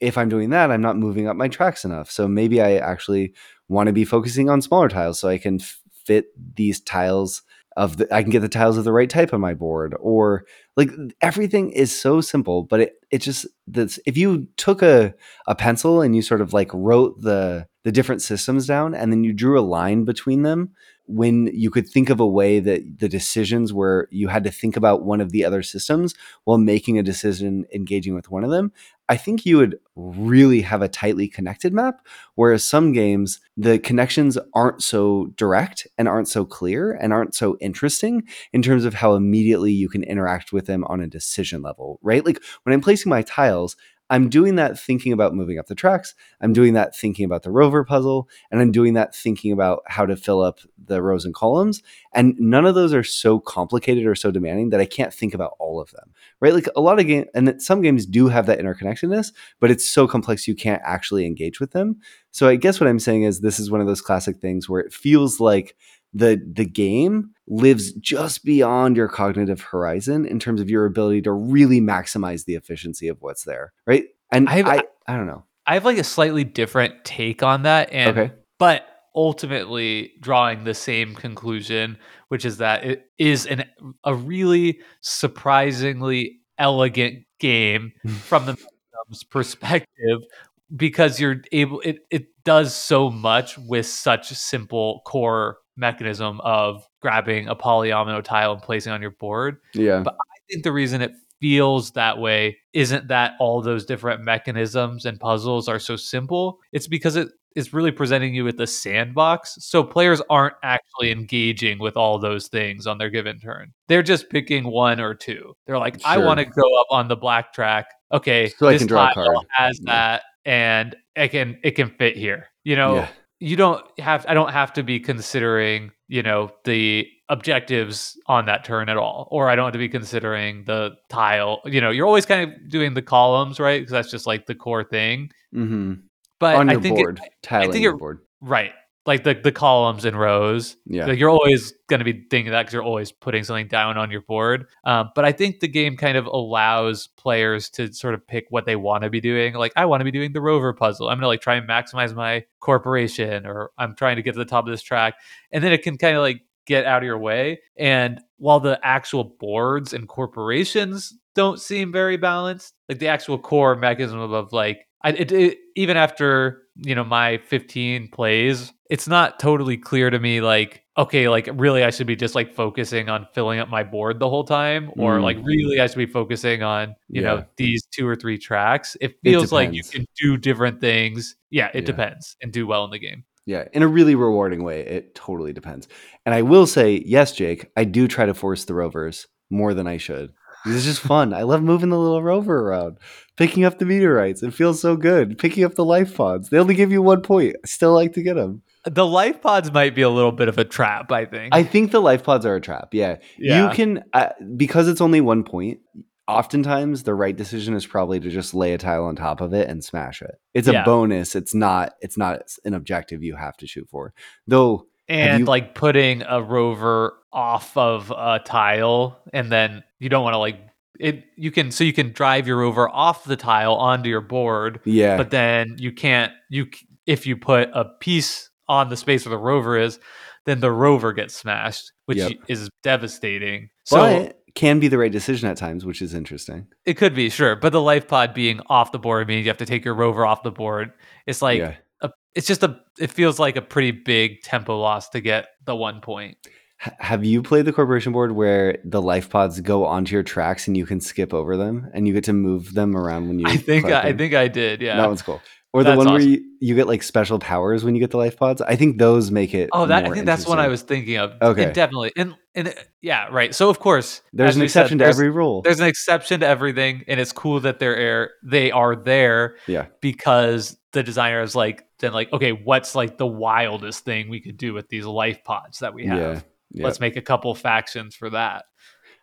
Speaker 3: if I'm doing that, I'm not moving up my tracks enough. So maybe I actually want to be focusing on smaller tiles so I can fit these tiles of the I can get the tiles of the right type on my board or like everything is so simple but it it just this if you took a a pencil and you sort of like wrote the the different systems down and then you drew a line between them when you could think of a way that the decisions where you had to think about one of the other systems while making a decision engaging with one of them, I think you would really have a tightly connected map. Whereas some games, the connections aren't so direct and aren't so clear and aren't so interesting in terms of how immediately you can interact with them on a decision level, right? Like when I'm placing my tiles, I'm doing that thinking about moving up the tracks. I'm doing that thinking about the rover puzzle. And I'm doing that thinking about how to fill up the rows and columns. And none of those are so complicated or so demanding that I can't think about all of them, right? Like a lot of games, and some games do have that interconnectedness, but it's so complex you can't actually engage with them. So I guess what I'm saying is this is one of those classic things where it feels like the the game lives just beyond your cognitive horizon in terms of your ability to really maximize the efficiency of what's there, right? And I, have, I, I don't know.
Speaker 2: I have like a slightly different take on that, and
Speaker 3: okay.
Speaker 2: but ultimately drawing the same conclusion, which is that it is an a really surprisingly elegant game from the perspective because you're able it it does so much with such simple core mechanism of grabbing a polyomino tile and placing on your board.
Speaker 3: Yeah.
Speaker 2: But I think the reason it feels that way isn't that all those different mechanisms and puzzles are so simple. It's because it is really presenting you with a sandbox. So players aren't actually engaging with all those things on their given turn. They're just picking one or two. They're like, I want to go up on the black track. Okay,
Speaker 3: So I
Speaker 2: this
Speaker 3: can draw a card.
Speaker 2: has
Speaker 3: Yeah.
Speaker 2: that, and it can it can fit here. You know,
Speaker 3: Yeah.
Speaker 2: You don't have I don't have to be considering, you know, the objectives on that turn at all or I don't have to be considering the tile. You know, you're always kind of doing the columns, right? Because that's just like the core thing.
Speaker 3: hmm
Speaker 2: But
Speaker 3: On
Speaker 2: I
Speaker 3: your
Speaker 2: think it-
Speaker 3: board, tiling
Speaker 2: think
Speaker 3: your
Speaker 2: it-
Speaker 3: board.
Speaker 2: right. Like the the columns and rows.
Speaker 3: Yeah.
Speaker 2: Like you're always going to be thinking that because you're always putting something down on your board. Um, but I think the game kind of allows players to sort of pick what they want to be doing. Like I want to be doing the rover puzzle. I'm going to like try and maximize my corporation, or I'm trying to get to the top of this track, and then it can kind of like get out of your way. And while the actual boards and corporations don't seem very balanced, like the actual core mechanism of like I, it, it, even after you know my 15 plays it's not totally clear to me like okay like really i should be just like focusing on filling up my board the whole time or
Speaker 3: Mm.
Speaker 2: like really i should be focusing on you
Speaker 3: Yeah.
Speaker 2: know these two or three tracks it feels like you can do different things yeah it
Speaker 3: Yeah.
Speaker 2: depends and do well in the game
Speaker 3: Yeah, in a really rewarding way. It totally depends. And I will say, yes, Jake, I do try to force the rovers more than I should. It's just fun. I love moving the little rover around, picking up the meteorites. It feels so good. Picking up the life pods. They only give you one point. I still like to get them.
Speaker 2: the life pods might be a little bit of a trap i think
Speaker 3: I think the life pods are a trap. Yeah.
Speaker 2: yeah
Speaker 3: You can, uh, because it's only one point, oftentimes the right decision is probably to just lay a tile on top of it and smash it. It's a
Speaker 2: Yeah.
Speaker 3: bonus. It's not, it's not an objective you have to shoot for. Though,
Speaker 2: and
Speaker 3: you-
Speaker 2: like putting a rover off of a tile and then you don't want to like it you can so you can drive your rover off the tile onto your board
Speaker 3: yeah.
Speaker 2: but then you can't you if you put a piece on the space where the rover is then the rover gets smashed which
Speaker 3: Yep.
Speaker 2: is devastating so
Speaker 3: but can be the right decision at times, which is interesting.
Speaker 2: it could be sure but the life pod being off the board means you have to take your rover off the board it's like
Speaker 3: yeah.
Speaker 2: It's just a it feels like a pretty big tempo loss to get the one point
Speaker 3: have you played the corporation board where the life pods go onto your tracks and you can skip over them and you get to move them around when you?
Speaker 2: I think I, I think I did. Yeah.
Speaker 3: that one's cool. Or the
Speaker 2: That's
Speaker 3: one where you, you get like special powers when you get the life pods. I think those make it.
Speaker 2: oh, that I think that's what I was thinking of.
Speaker 3: Okay.
Speaker 2: And definitely. And and yeah, right. So of course,
Speaker 3: There's an
Speaker 2: we said,
Speaker 3: exception to every rule.
Speaker 2: There's an exception to everything, and it's cool that they're air, they are there
Speaker 3: Yeah.
Speaker 2: because the designer is like then like okay, what's like the wildest thing we could do with these life pods that we have?
Speaker 3: Yeah. Yeah.
Speaker 2: Let's make a couple factions for that.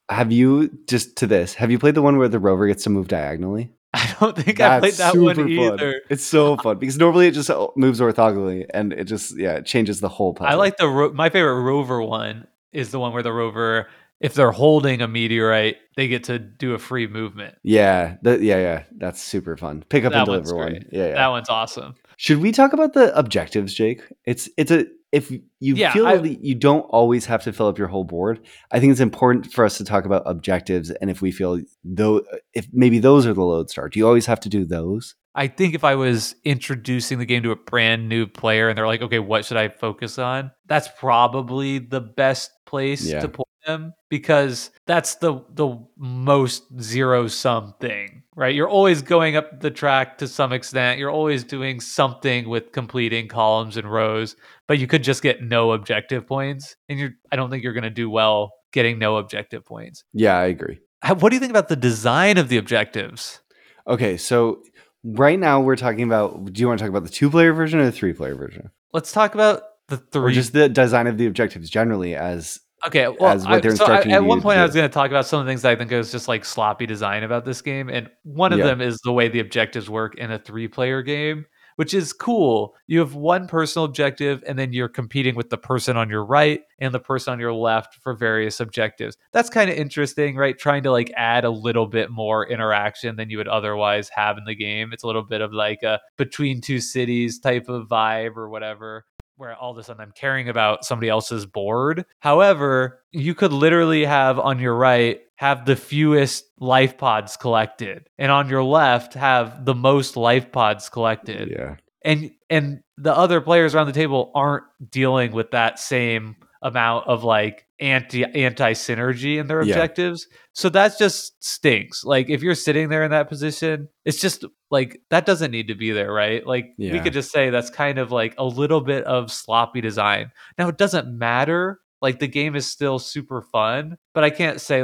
Speaker 3: Have you just to this? Have you played the one where the rover gets to move diagonally?
Speaker 2: I don't think I played that one
Speaker 3: fun.
Speaker 2: either.
Speaker 3: It's so fun because normally it just uh, moves orthogonally and it just yeah it changes the whole puzzle.
Speaker 2: I like the ro- my favorite rover one is the one where the rover, if they're holding a meteorite, they get to do a free movement.
Speaker 3: Yeah, that, yeah, yeah. That's super fun. Pick up
Speaker 2: That
Speaker 3: and deliver one. Yeah, yeah.
Speaker 2: That one's awesome.
Speaker 3: Should we talk about the objectives, Jake? It's it's a if you
Speaker 2: Yeah,
Speaker 3: feel
Speaker 2: I-
Speaker 3: that you don't always have to fill up your whole board. I think it's important for us to talk about objectives, and if we feel though, if maybe those are the lodestar. Do you always have to do those?
Speaker 2: I think if I was introducing the game to a brand new player and they're like, okay, what should I focus on? That's probably the best place
Speaker 3: Yeah.
Speaker 2: to point them because that's the the most zero sum thing, right? You're always going up the track to some extent. You're always doing something with completing columns and rows, but you could just get no objective points, and you're I don't think you're going to do well getting no objective points.
Speaker 3: Yeah, I agree.
Speaker 2: What do you think about the design of the objectives?
Speaker 3: Okay, so right now we're talking about. Do you want to talk about the two-player version or the three-player version,
Speaker 2: Let's talk about the
Speaker 3: or
Speaker 2: three
Speaker 3: just the design of the objectives generally? As
Speaker 2: Okay, well,
Speaker 3: as what
Speaker 2: I- so I- at one point I was going to talk about some of the things that I think is just like sloppy design about this game, and one of
Speaker 3: Yeah.
Speaker 2: them is the way the objectives work in a three-player game, which is cool. You have one personal objective, and then you're competing with the person on your right and the person on your left for various objectives. That's kind of interesting, right? Trying to like add a little bit more interaction than you would otherwise have in the game. It's a little bit of like a between two cities type of vibe or whatever. Where all of a sudden I'm caring about somebody else's board. However, you could literally have on your right have the fewest life pods collected and on your left have the most life pods collected.
Speaker 3: Yeah.
Speaker 2: And and the other players around the table aren't dealing with that same amount of like anti anti synergy in their
Speaker 3: Yeah.
Speaker 2: objectives. So that just stinks. Like if you're sitting there in that position, it's just like that doesn't need to be there, right? Like we could just say that's kind of like a little bit of sloppy design. Now it doesn't matter. Like the game is still super fun, but I can't say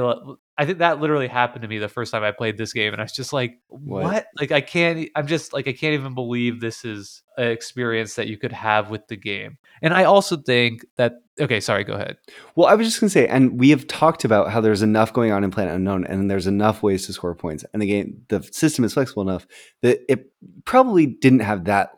Speaker 2: I think that literally happened to me the first time I played this game and I was just like,
Speaker 3: What?
Speaker 2: what? Like I can't I'm just like I can't even believe this is an experience that you could have with the game. And I also think that okay, sorry, go ahead.
Speaker 3: Well, I was just gonna say, and we have talked about how there's enough going on in Planet Unknown, and there's enough ways to score points, and the game, the system is flexible enough that it probably didn't have that.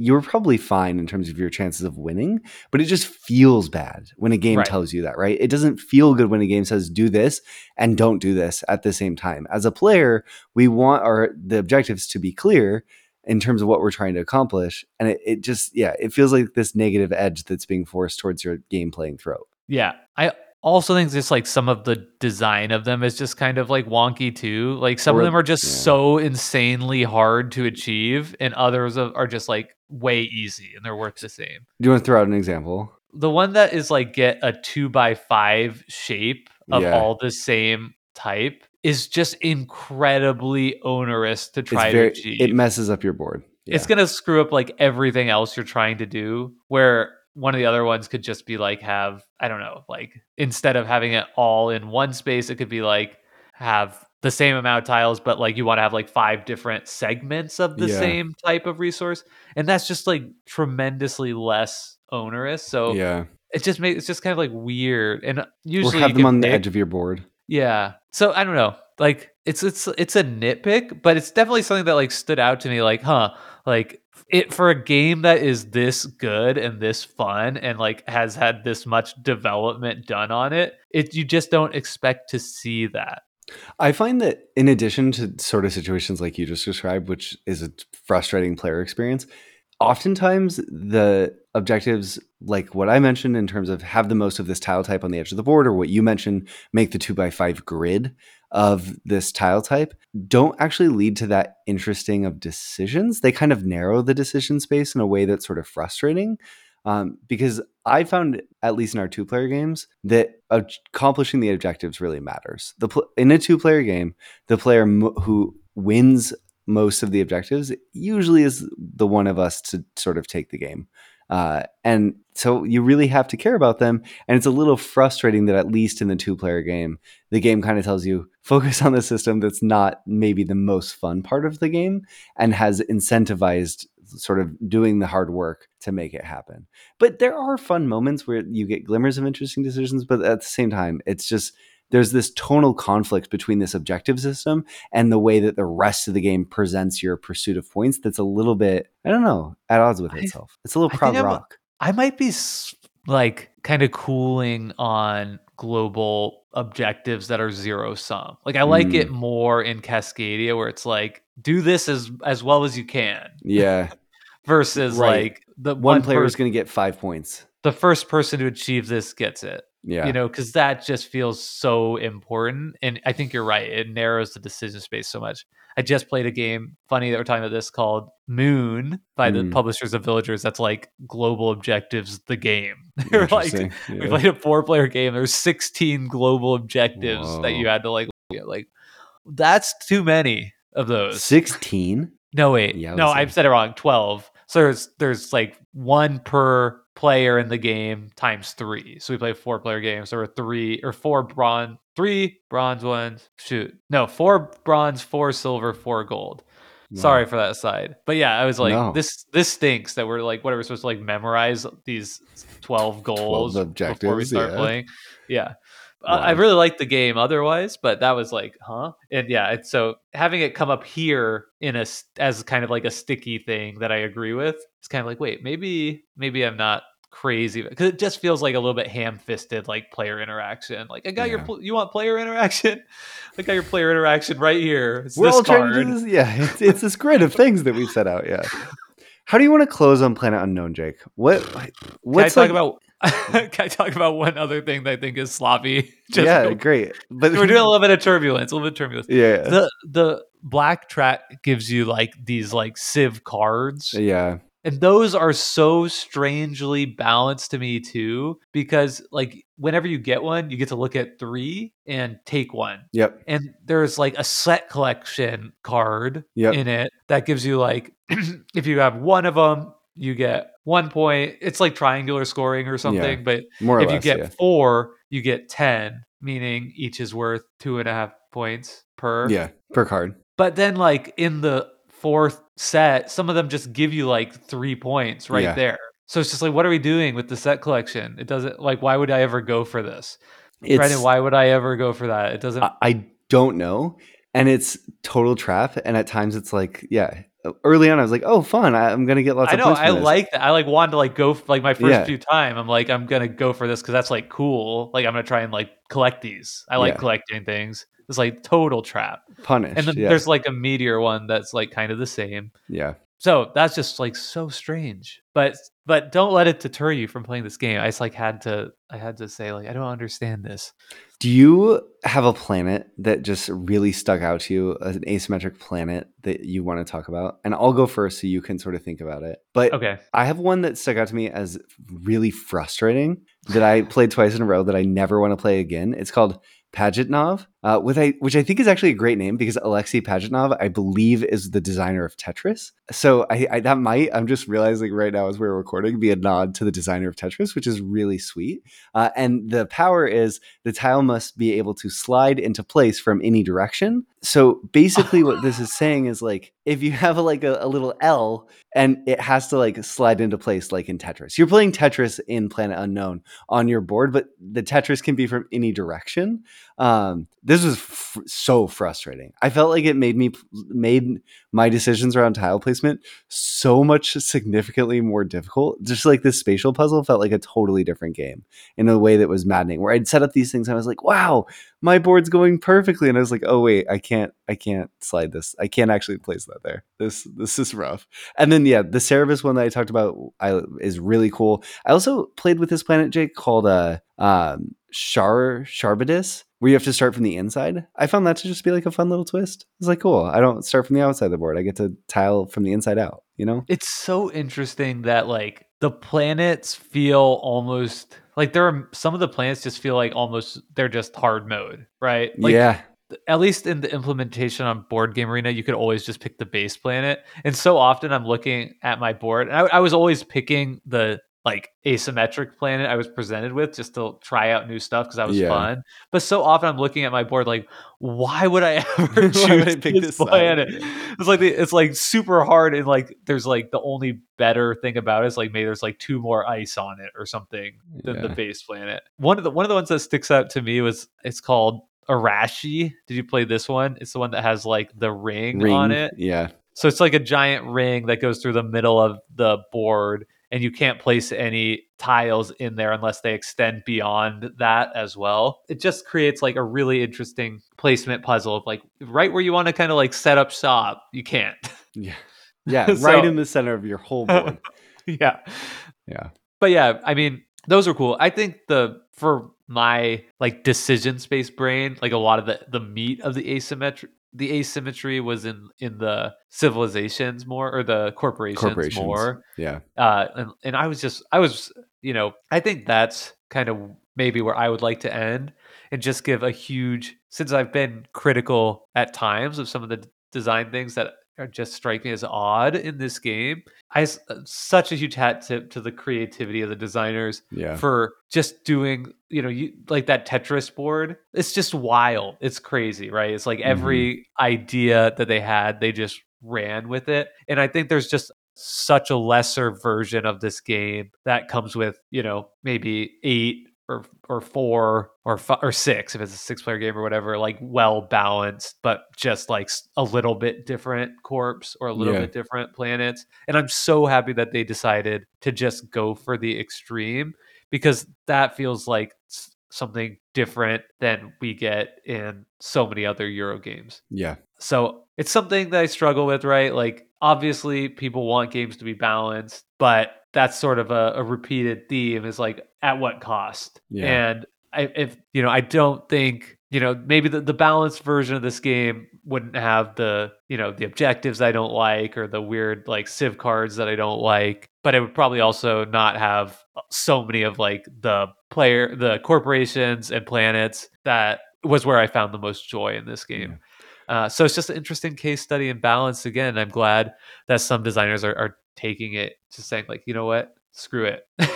Speaker 3: You were probably fine in terms of your chances of winning, but it just feels bad when a game
Speaker 2: Right.
Speaker 3: tells you that, right? It doesn't feel good when a game says do this and don't do this at the same time. As a player, we want our the objectives to be clear in terms of what we're trying to accomplish, and it, it just yeah, it feels like this negative edge that's being forced towards your game playing throat.
Speaker 2: Yeah. I also think just like some of the design of them is just kind of like wonky too. Like some
Speaker 3: Or-
Speaker 2: of them are just
Speaker 3: yeah.
Speaker 2: so insanely hard to achieve, and others are just like way easy and they're worth the same.
Speaker 3: Do you want to throw out an example?
Speaker 2: The one that is like get a two by five shape of
Speaker 3: Yeah.
Speaker 2: all the same type is just incredibly onerous to try
Speaker 3: very,
Speaker 2: to achieve.
Speaker 3: it messes up your board.
Speaker 2: It's gonna screw up like everything else you're trying to do. Where one of the other ones could just be like have I don't know, like instead of having it all in one space, it could be like have the same amount of tiles, but like you want to have like five different segments of the
Speaker 3: Yeah.
Speaker 2: same type of resource, and that's just like tremendously less onerous. So
Speaker 3: yeah,
Speaker 2: it just makes it's just kind of like weird. And
Speaker 3: or
Speaker 2: usually
Speaker 3: have
Speaker 2: you
Speaker 3: them on the edge of your board.
Speaker 2: yeah. So I don't know. Like it's it's it's a nitpick, but it's definitely something that like stood out to me like, huh, like it for a game that is this good and this fun and like has had this much development done on it, it you just don't expect to see that.
Speaker 3: I find that in addition to sort of situations like you just described, which is a frustrating player experience, oftentimes the objectives, like what I mentioned in terms of have the most of this tile type on the edge of the board, or what you mentioned, make the two by five grid of this tile type, don't actually lead to that interesting of decisions. They kind of narrow the decision space in a way that's sort of frustrating. Um, because I found, at least in our two player games, that accomplishing the objectives really matters. The pl- in a two player game, the player mo- who wins most of the objectives usually is the one of us to sort of take the game. Uh, and so you really have to care about them. And it's a little frustrating that, at least in the two player game, the game kind of tells you focus on the system that's not maybe the most fun part of the game and has incentivized sort of doing the hard work to make it happen. But there are fun moments where you get glimmers of interesting decisions, but at the same time, it's just there's this tonal conflict between this objective system and the way that the rest of the game presents your pursuit of points that's a little bit, I don't know, at odds with
Speaker 2: I-
Speaker 3: itself. It's a little prog rock.
Speaker 2: I might be like kind of cooling on global objectives that are zero sum. Like I like
Speaker 3: Mm.
Speaker 2: it more in Cascadia where it's like do this as as well as you can
Speaker 3: Yeah.
Speaker 2: versus
Speaker 3: Right.
Speaker 2: like the
Speaker 3: One,
Speaker 2: one,
Speaker 3: player is going to get five points.
Speaker 2: the first person to achieve this gets it.
Speaker 3: Yeah.
Speaker 2: You know, because that just feels so important. And I think you're right. It narrows the decision space so much. I just played a game, funny that we're talking about this, called Moon by the
Speaker 3: Mm.
Speaker 2: publishers of Villagers. That's like global objectives, the game. Like
Speaker 3: Interesting.
Speaker 2: we played a four player game. There's 16 global objectives that you had to like. Like that's too many of those.
Speaker 3: 16?
Speaker 2: No, wait.
Speaker 3: Yeah,
Speaker 2: no, I said it wrong. 12. So there's there's like one per player in the game times three. So we play four player games. There were three or four bronze, three bronze ones. Shoot. No, four bronze, four silver, four gold. Sorry for that aside. But yeah, I was like,
Speaker 3: No.
Speaker 2: this this stinks that we're like, what are we supposed to like memorize these 12 goals before we
Speaker 3: objectives,
Speaker 2: start
Speaker 3: yeah.
Speaker 2: playing? Yeah. Uh, I really liked the game otherwise, but that was like, huh? And yeah, it's so having it come up here in a as kind of like a sticky thing that I agree with. It's kind of like, wait, maybe maybe I'm not crazy because it just feels like a little bit ham-fisted, like player interaction. Like I got your,
Speaker 3: Yeah.
Speaker 2: pl- you want player interaction? I got your player interaction right here. It's
Speaker 3: We're
Speaker 2: this
Speaker 3: all
Speaker 2: card.
Speaker 3: trying to do this. Yeah. It's, it's this grid of things that we've set out. Yeah. How do you want to close on Planet Unknown, Jake? What? What's
Speaker 2: Can I talk
Speaker 3: like?
Speaker 2: about? can I talk about one other thing that I think is sloppy? Just
Speaker 3: yeah,
Speaker 2: real-
Speaker 3: great. But
Speaker 2: we're doing a little bit of turbulence. A little bit of turbulence.
Speaker 3: yeah,
Speaker 2: The the black track gives you like these like Civ cards,
Speaker 3: yeah,
Speaker 2: and those are so strangely balanced to me too. Because like whenever you get one, you get to look at three and take one.
Speaker 3: yep,
Speaker 2: and there's like a set collection card
Speaker 3: Yep.
Speaker 2: in it that gives you like if you have one of them you get one point. It's like triangular scoring or something but
Speaker 3: more or
Speaker 2: if you get
Speaker 3: yeah.
Speaker 2: four you get 10 meaning each is worth two and a half points per.
Speaker 3: Yeah, per card.
Speaker 2: but then like in the fourth set some of them just give you like three points right
Speaker 3: Yeah.
Speaker 2: there. So it's just like what are we doing with the set collection? It doesn't like why would i ever go for this?
Speaker 3: It's,
Speaker 2: Brendan, why would i ever go for that? It doesn't
Speaker 3: I, I don't know, and it's total trap. And at times, it's like, yeah. Early on, I was like, "Oh, fun! I, I'm gonna get lots
Speaker 2: I know.
Speaker 3: points."
Speaker 2: I
Speaker 3: this.
Speaker 2: like that. I like wanted to like go like my first
Speaker 3: Yeah.
Speaker 2: few time. I'm like I'm gonna go for this because that's like cool. Like I'm gonna try and like collect these. I like
Speaker 3: Yeah.
Speaker 2: collecting things. It's like total trap.
Speaker 3: punished.
Speaker 2: And then
Speaker 3: yeah.
Speaker 2: there's like a meteor one that's like kind of the same.
Speaker 3: yeah,
Speaker 2: So that's just like so strange. But but don't let it deter you from playing this game. I just like had to I had to say like I don't understand this.
Speaker 3: Do you have a planet that just really stuck out to you, an asymmetric planet that you want to talk about? And I'll go first so you can sort of think about it. But
Speaker 2: Okay.
Speaker 3: I have one that stuck out to me as really frustrating that I played twice in a row that I never want to play again. It's called Pajitnov, uh, with I, which I think is actually a great name because Alexei Pajitnov, I believe, is the designer of Tetris. So I, I that might I'm just realizing right now as we're recording be a nod to the designer of Tetris, which is really sweet. Uh, and the power is the tile must be able to slide into place from any direction. So basically, what this is saying is like if you have a, like a, a little L and it has to like slide into place like in Tetris. You're playing Tetris in Planet Unknown on your board, but the Tetris can be from any direction. Um, this was so frustrating. I felt like it made me made my decisions around tile placement so much significantly more difficult. Just like this spatial puzzle felt like a totally different game in a way that was maddening. Where I'd set up these things and I was like, "Wow, my board's going perfectly," and I was like, "Oh wait, I can't, I can't slide this. I can't actually place that there. This, this is rough." And then yeah, the Cerberus one that I talked about I, is really cool. I also played with this planet Jake called uh um Char Charybdis, where you have to start from the inside. I found that to just be like a fun little twist. It's like cool. I don't start from the outside of the board. I get to tile from the inside out. You know?
Speaker 2: It's so interesting that like the planets feel almost like there are some of the planets just feel like almost they're just hard mode, right? Like
Speaker 3: yeah,
Speaker 2: at least in the implementation on board game arena you could always just pick the base planet and so often i'm looking at my board and i, I was always picking the like asymmetric planet i was presented with just to try out new stuff because that was
Speaker 3: Yeah.
Speaker 2: fun but so often i'm looking at my board like why would i ever choose
Speaker 3: I pick
Speaker 2: this
Speaker 3: this
Speaker 2: planet it's like the, it's like super hard and like there's like the only better thing about it is like maybe there's like two more ice on it or something than the base planet. One of the one of the ones that sticks out to me was it's called Arashi. Did you play this one? It's the one that has like the ring, on it.
Speaker 3: Yeah,
Speaker 2: So it's like a giant ring that goes through the middle of the board and you can't place any tiles in there unless they extend beyond that as well. It just creates like a really interesting placement puzzle of like right where you want to kind of like set up shop, you can't.
Speaker 3: yeah, yeah.
Speaker 2: So-
Speaker 3: right in the center of your whole board.
Speaker 2: yeah.
Speaker 3: yeah,
Speaker 2: but yeah, I mean, those are cool. I think the for my like decision space brain, like a lot of the the meat of the asymmetry the asymmetry was in in the civilizations more or the corporations,
Speaker 3: corporations.
Speaker 2: more.
Speaker 3: Yeah,
Speaker 2: Uh and, and I was just I was, you know, I think that's kind of maybe where I would like to end and just give a huge since I've been critical at times of some of the design things that just strike me as odd in this game. I uh, such a huge hat tip to the creativity of the designers
Speaker 3: yeah,
Speaker 2: for just doing, you know, you like that Tetris board. It's just wild. It's crazy, right? It's like every idea that they had, they just ran with it. And I think there's just such a lesser version of this game that comes with, you know, maybe eight or or four or five, or six if it's a six player game or whatever, like well balanced, but just like a little bit different corpse or a little
Speaker 3: Yeah.
Speaker 2: bit different planets. And I'm so happy that they decided to just go for the extreme because that feels like something different than we get in so many other Euro games.
Speaker 3: Yeah.
Speaker 2: So it's something that I struggle with, right? Like, obviously, people want games to be balanced, but that's sort of a, a repeated theme is like, at what cost?
Speaker 3: Yeah.
Speaker 2: And I, if, you know, I don't think, you know, maybe the, the balanced version of this game wouldn't have the, you know, the objectives I don't like or the weird like Civ cards that I don't like, but it would probably also not have so many of like the player, the corporations and planets that was where I found the most joy in this game. Uh, so it's just an interesting case study and balance. Again, I'm glad that some designers are, are taking it to saying like, you know what, screw it.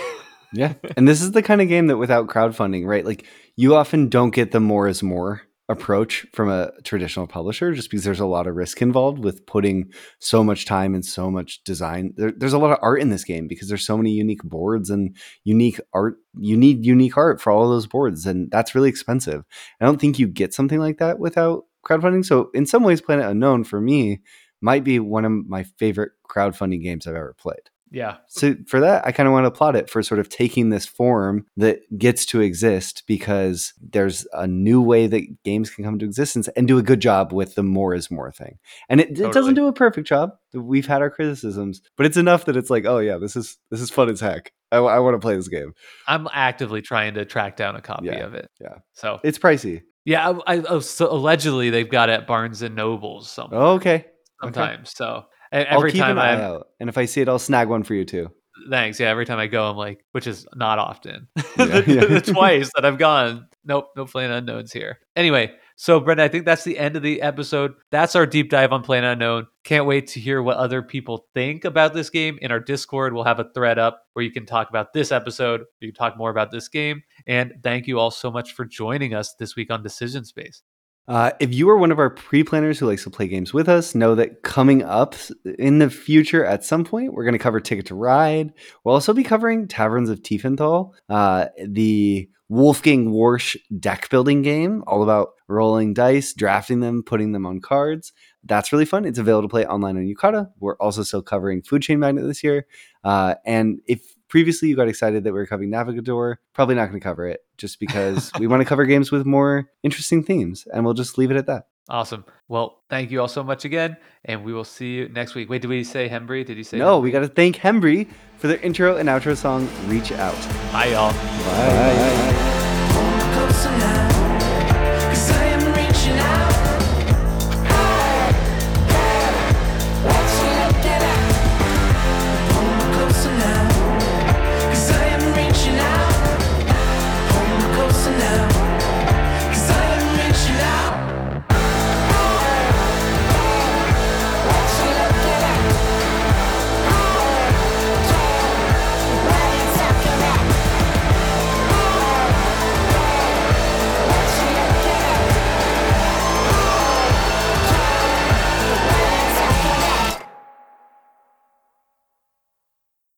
Speaker 3: Yeah. and this is the kind of game that without crowdfunding, right? Like you often don't get the more is more approach from a traditional publisher just because there's a lot of risk involved with putting so much time and so much design. There, there's a lot of art in this game because there's so many unique boards and unique art. You need unique art for all those boards, and that's really expensive. I don't think you get something like that without crowdfunding. So, in some ways, Planet Unknown for me might be one of my favorite crowdfunding games I've ever played.
Speaker 2: yeah.
Speaker 3: So for that, I kind of want to applaud it for sort of taking this form that gets to exist because there's a new way that games can come to existence and do a good job with the more is more thing. And it, it doesn't do a perfect job. We've had our criticisms, but it's enough that it's like, oh yeah, this is this is fun as heck. I, want to play this game.
Speaker 2: I'm actively trying to track down a copy
Speaker 3: Yeah,
Speaker 2: of it.
Speaker 3: yeah.
Speaker 2: So
Speaker 3: It's pricey.
Speaker 2: yeah, I, I, oh, so allegedly they've got it at Barnes and Nobles somewhere
Speaker 3: Oh, okay.
Speaker 2: Sometimes. So e-
Speaker 3: I'll
Speaker 2: every
Speaker 3: keep
Speaker 2: time
Speaker 3: an eye
Speaker 2: I'm
Speaker 3: out, and if I see it, I'll snag one for you too.
Speaker 2: thanks. Yeah, every time I go, I'm like, which is not often.
Speaker 3: Yeah,
Speaker 2: the,
Speaker 3: yeah.
Speaker 2: the twice that I've gone, nope, no Planet Unknowns here. Anyway, so Brendan, I think that's the end of the episode. That's our deep dive on Planet Unknown. Can't wait to hear what other people think about this game. In our Discord, we'll have a thread up where you can talk about this episode. You can talk more about this game. And thank you all so much for joining us this week on Decision Space.
Speaker 3: Uh, if you are one of our pre-planners who likes to play games with us, know that coming up in the future at some point, we're going to cover Ticket to Ride. We'll also be covering Taverns of Tiefenthal, uh, the Wolfgang Warsch deck building game, all about rolling dice, drafting them, putting them on cards. That's really fun. It's available to play online on Yucata. We're also still covering Food Chain Magnate this year. Uh, and if previously you got excited that we were covering Navigator, probably not going to cover it just because we want to cover games with more interesting themes. And we'll just leave it at that.
Speaker 2: Awesome. Well, thank you all so much again. And we will see you next week. Wait, did we say Hembree? Did you say
Speaker 3: No,
Speaker 2: Hembree?
Speaker 3: we got to thank Hembree for their intro and outro song, Reach Out.
Speaker 2: Bye, y'all.
Speaker 3: Bye.
Speaker 1: Closer now.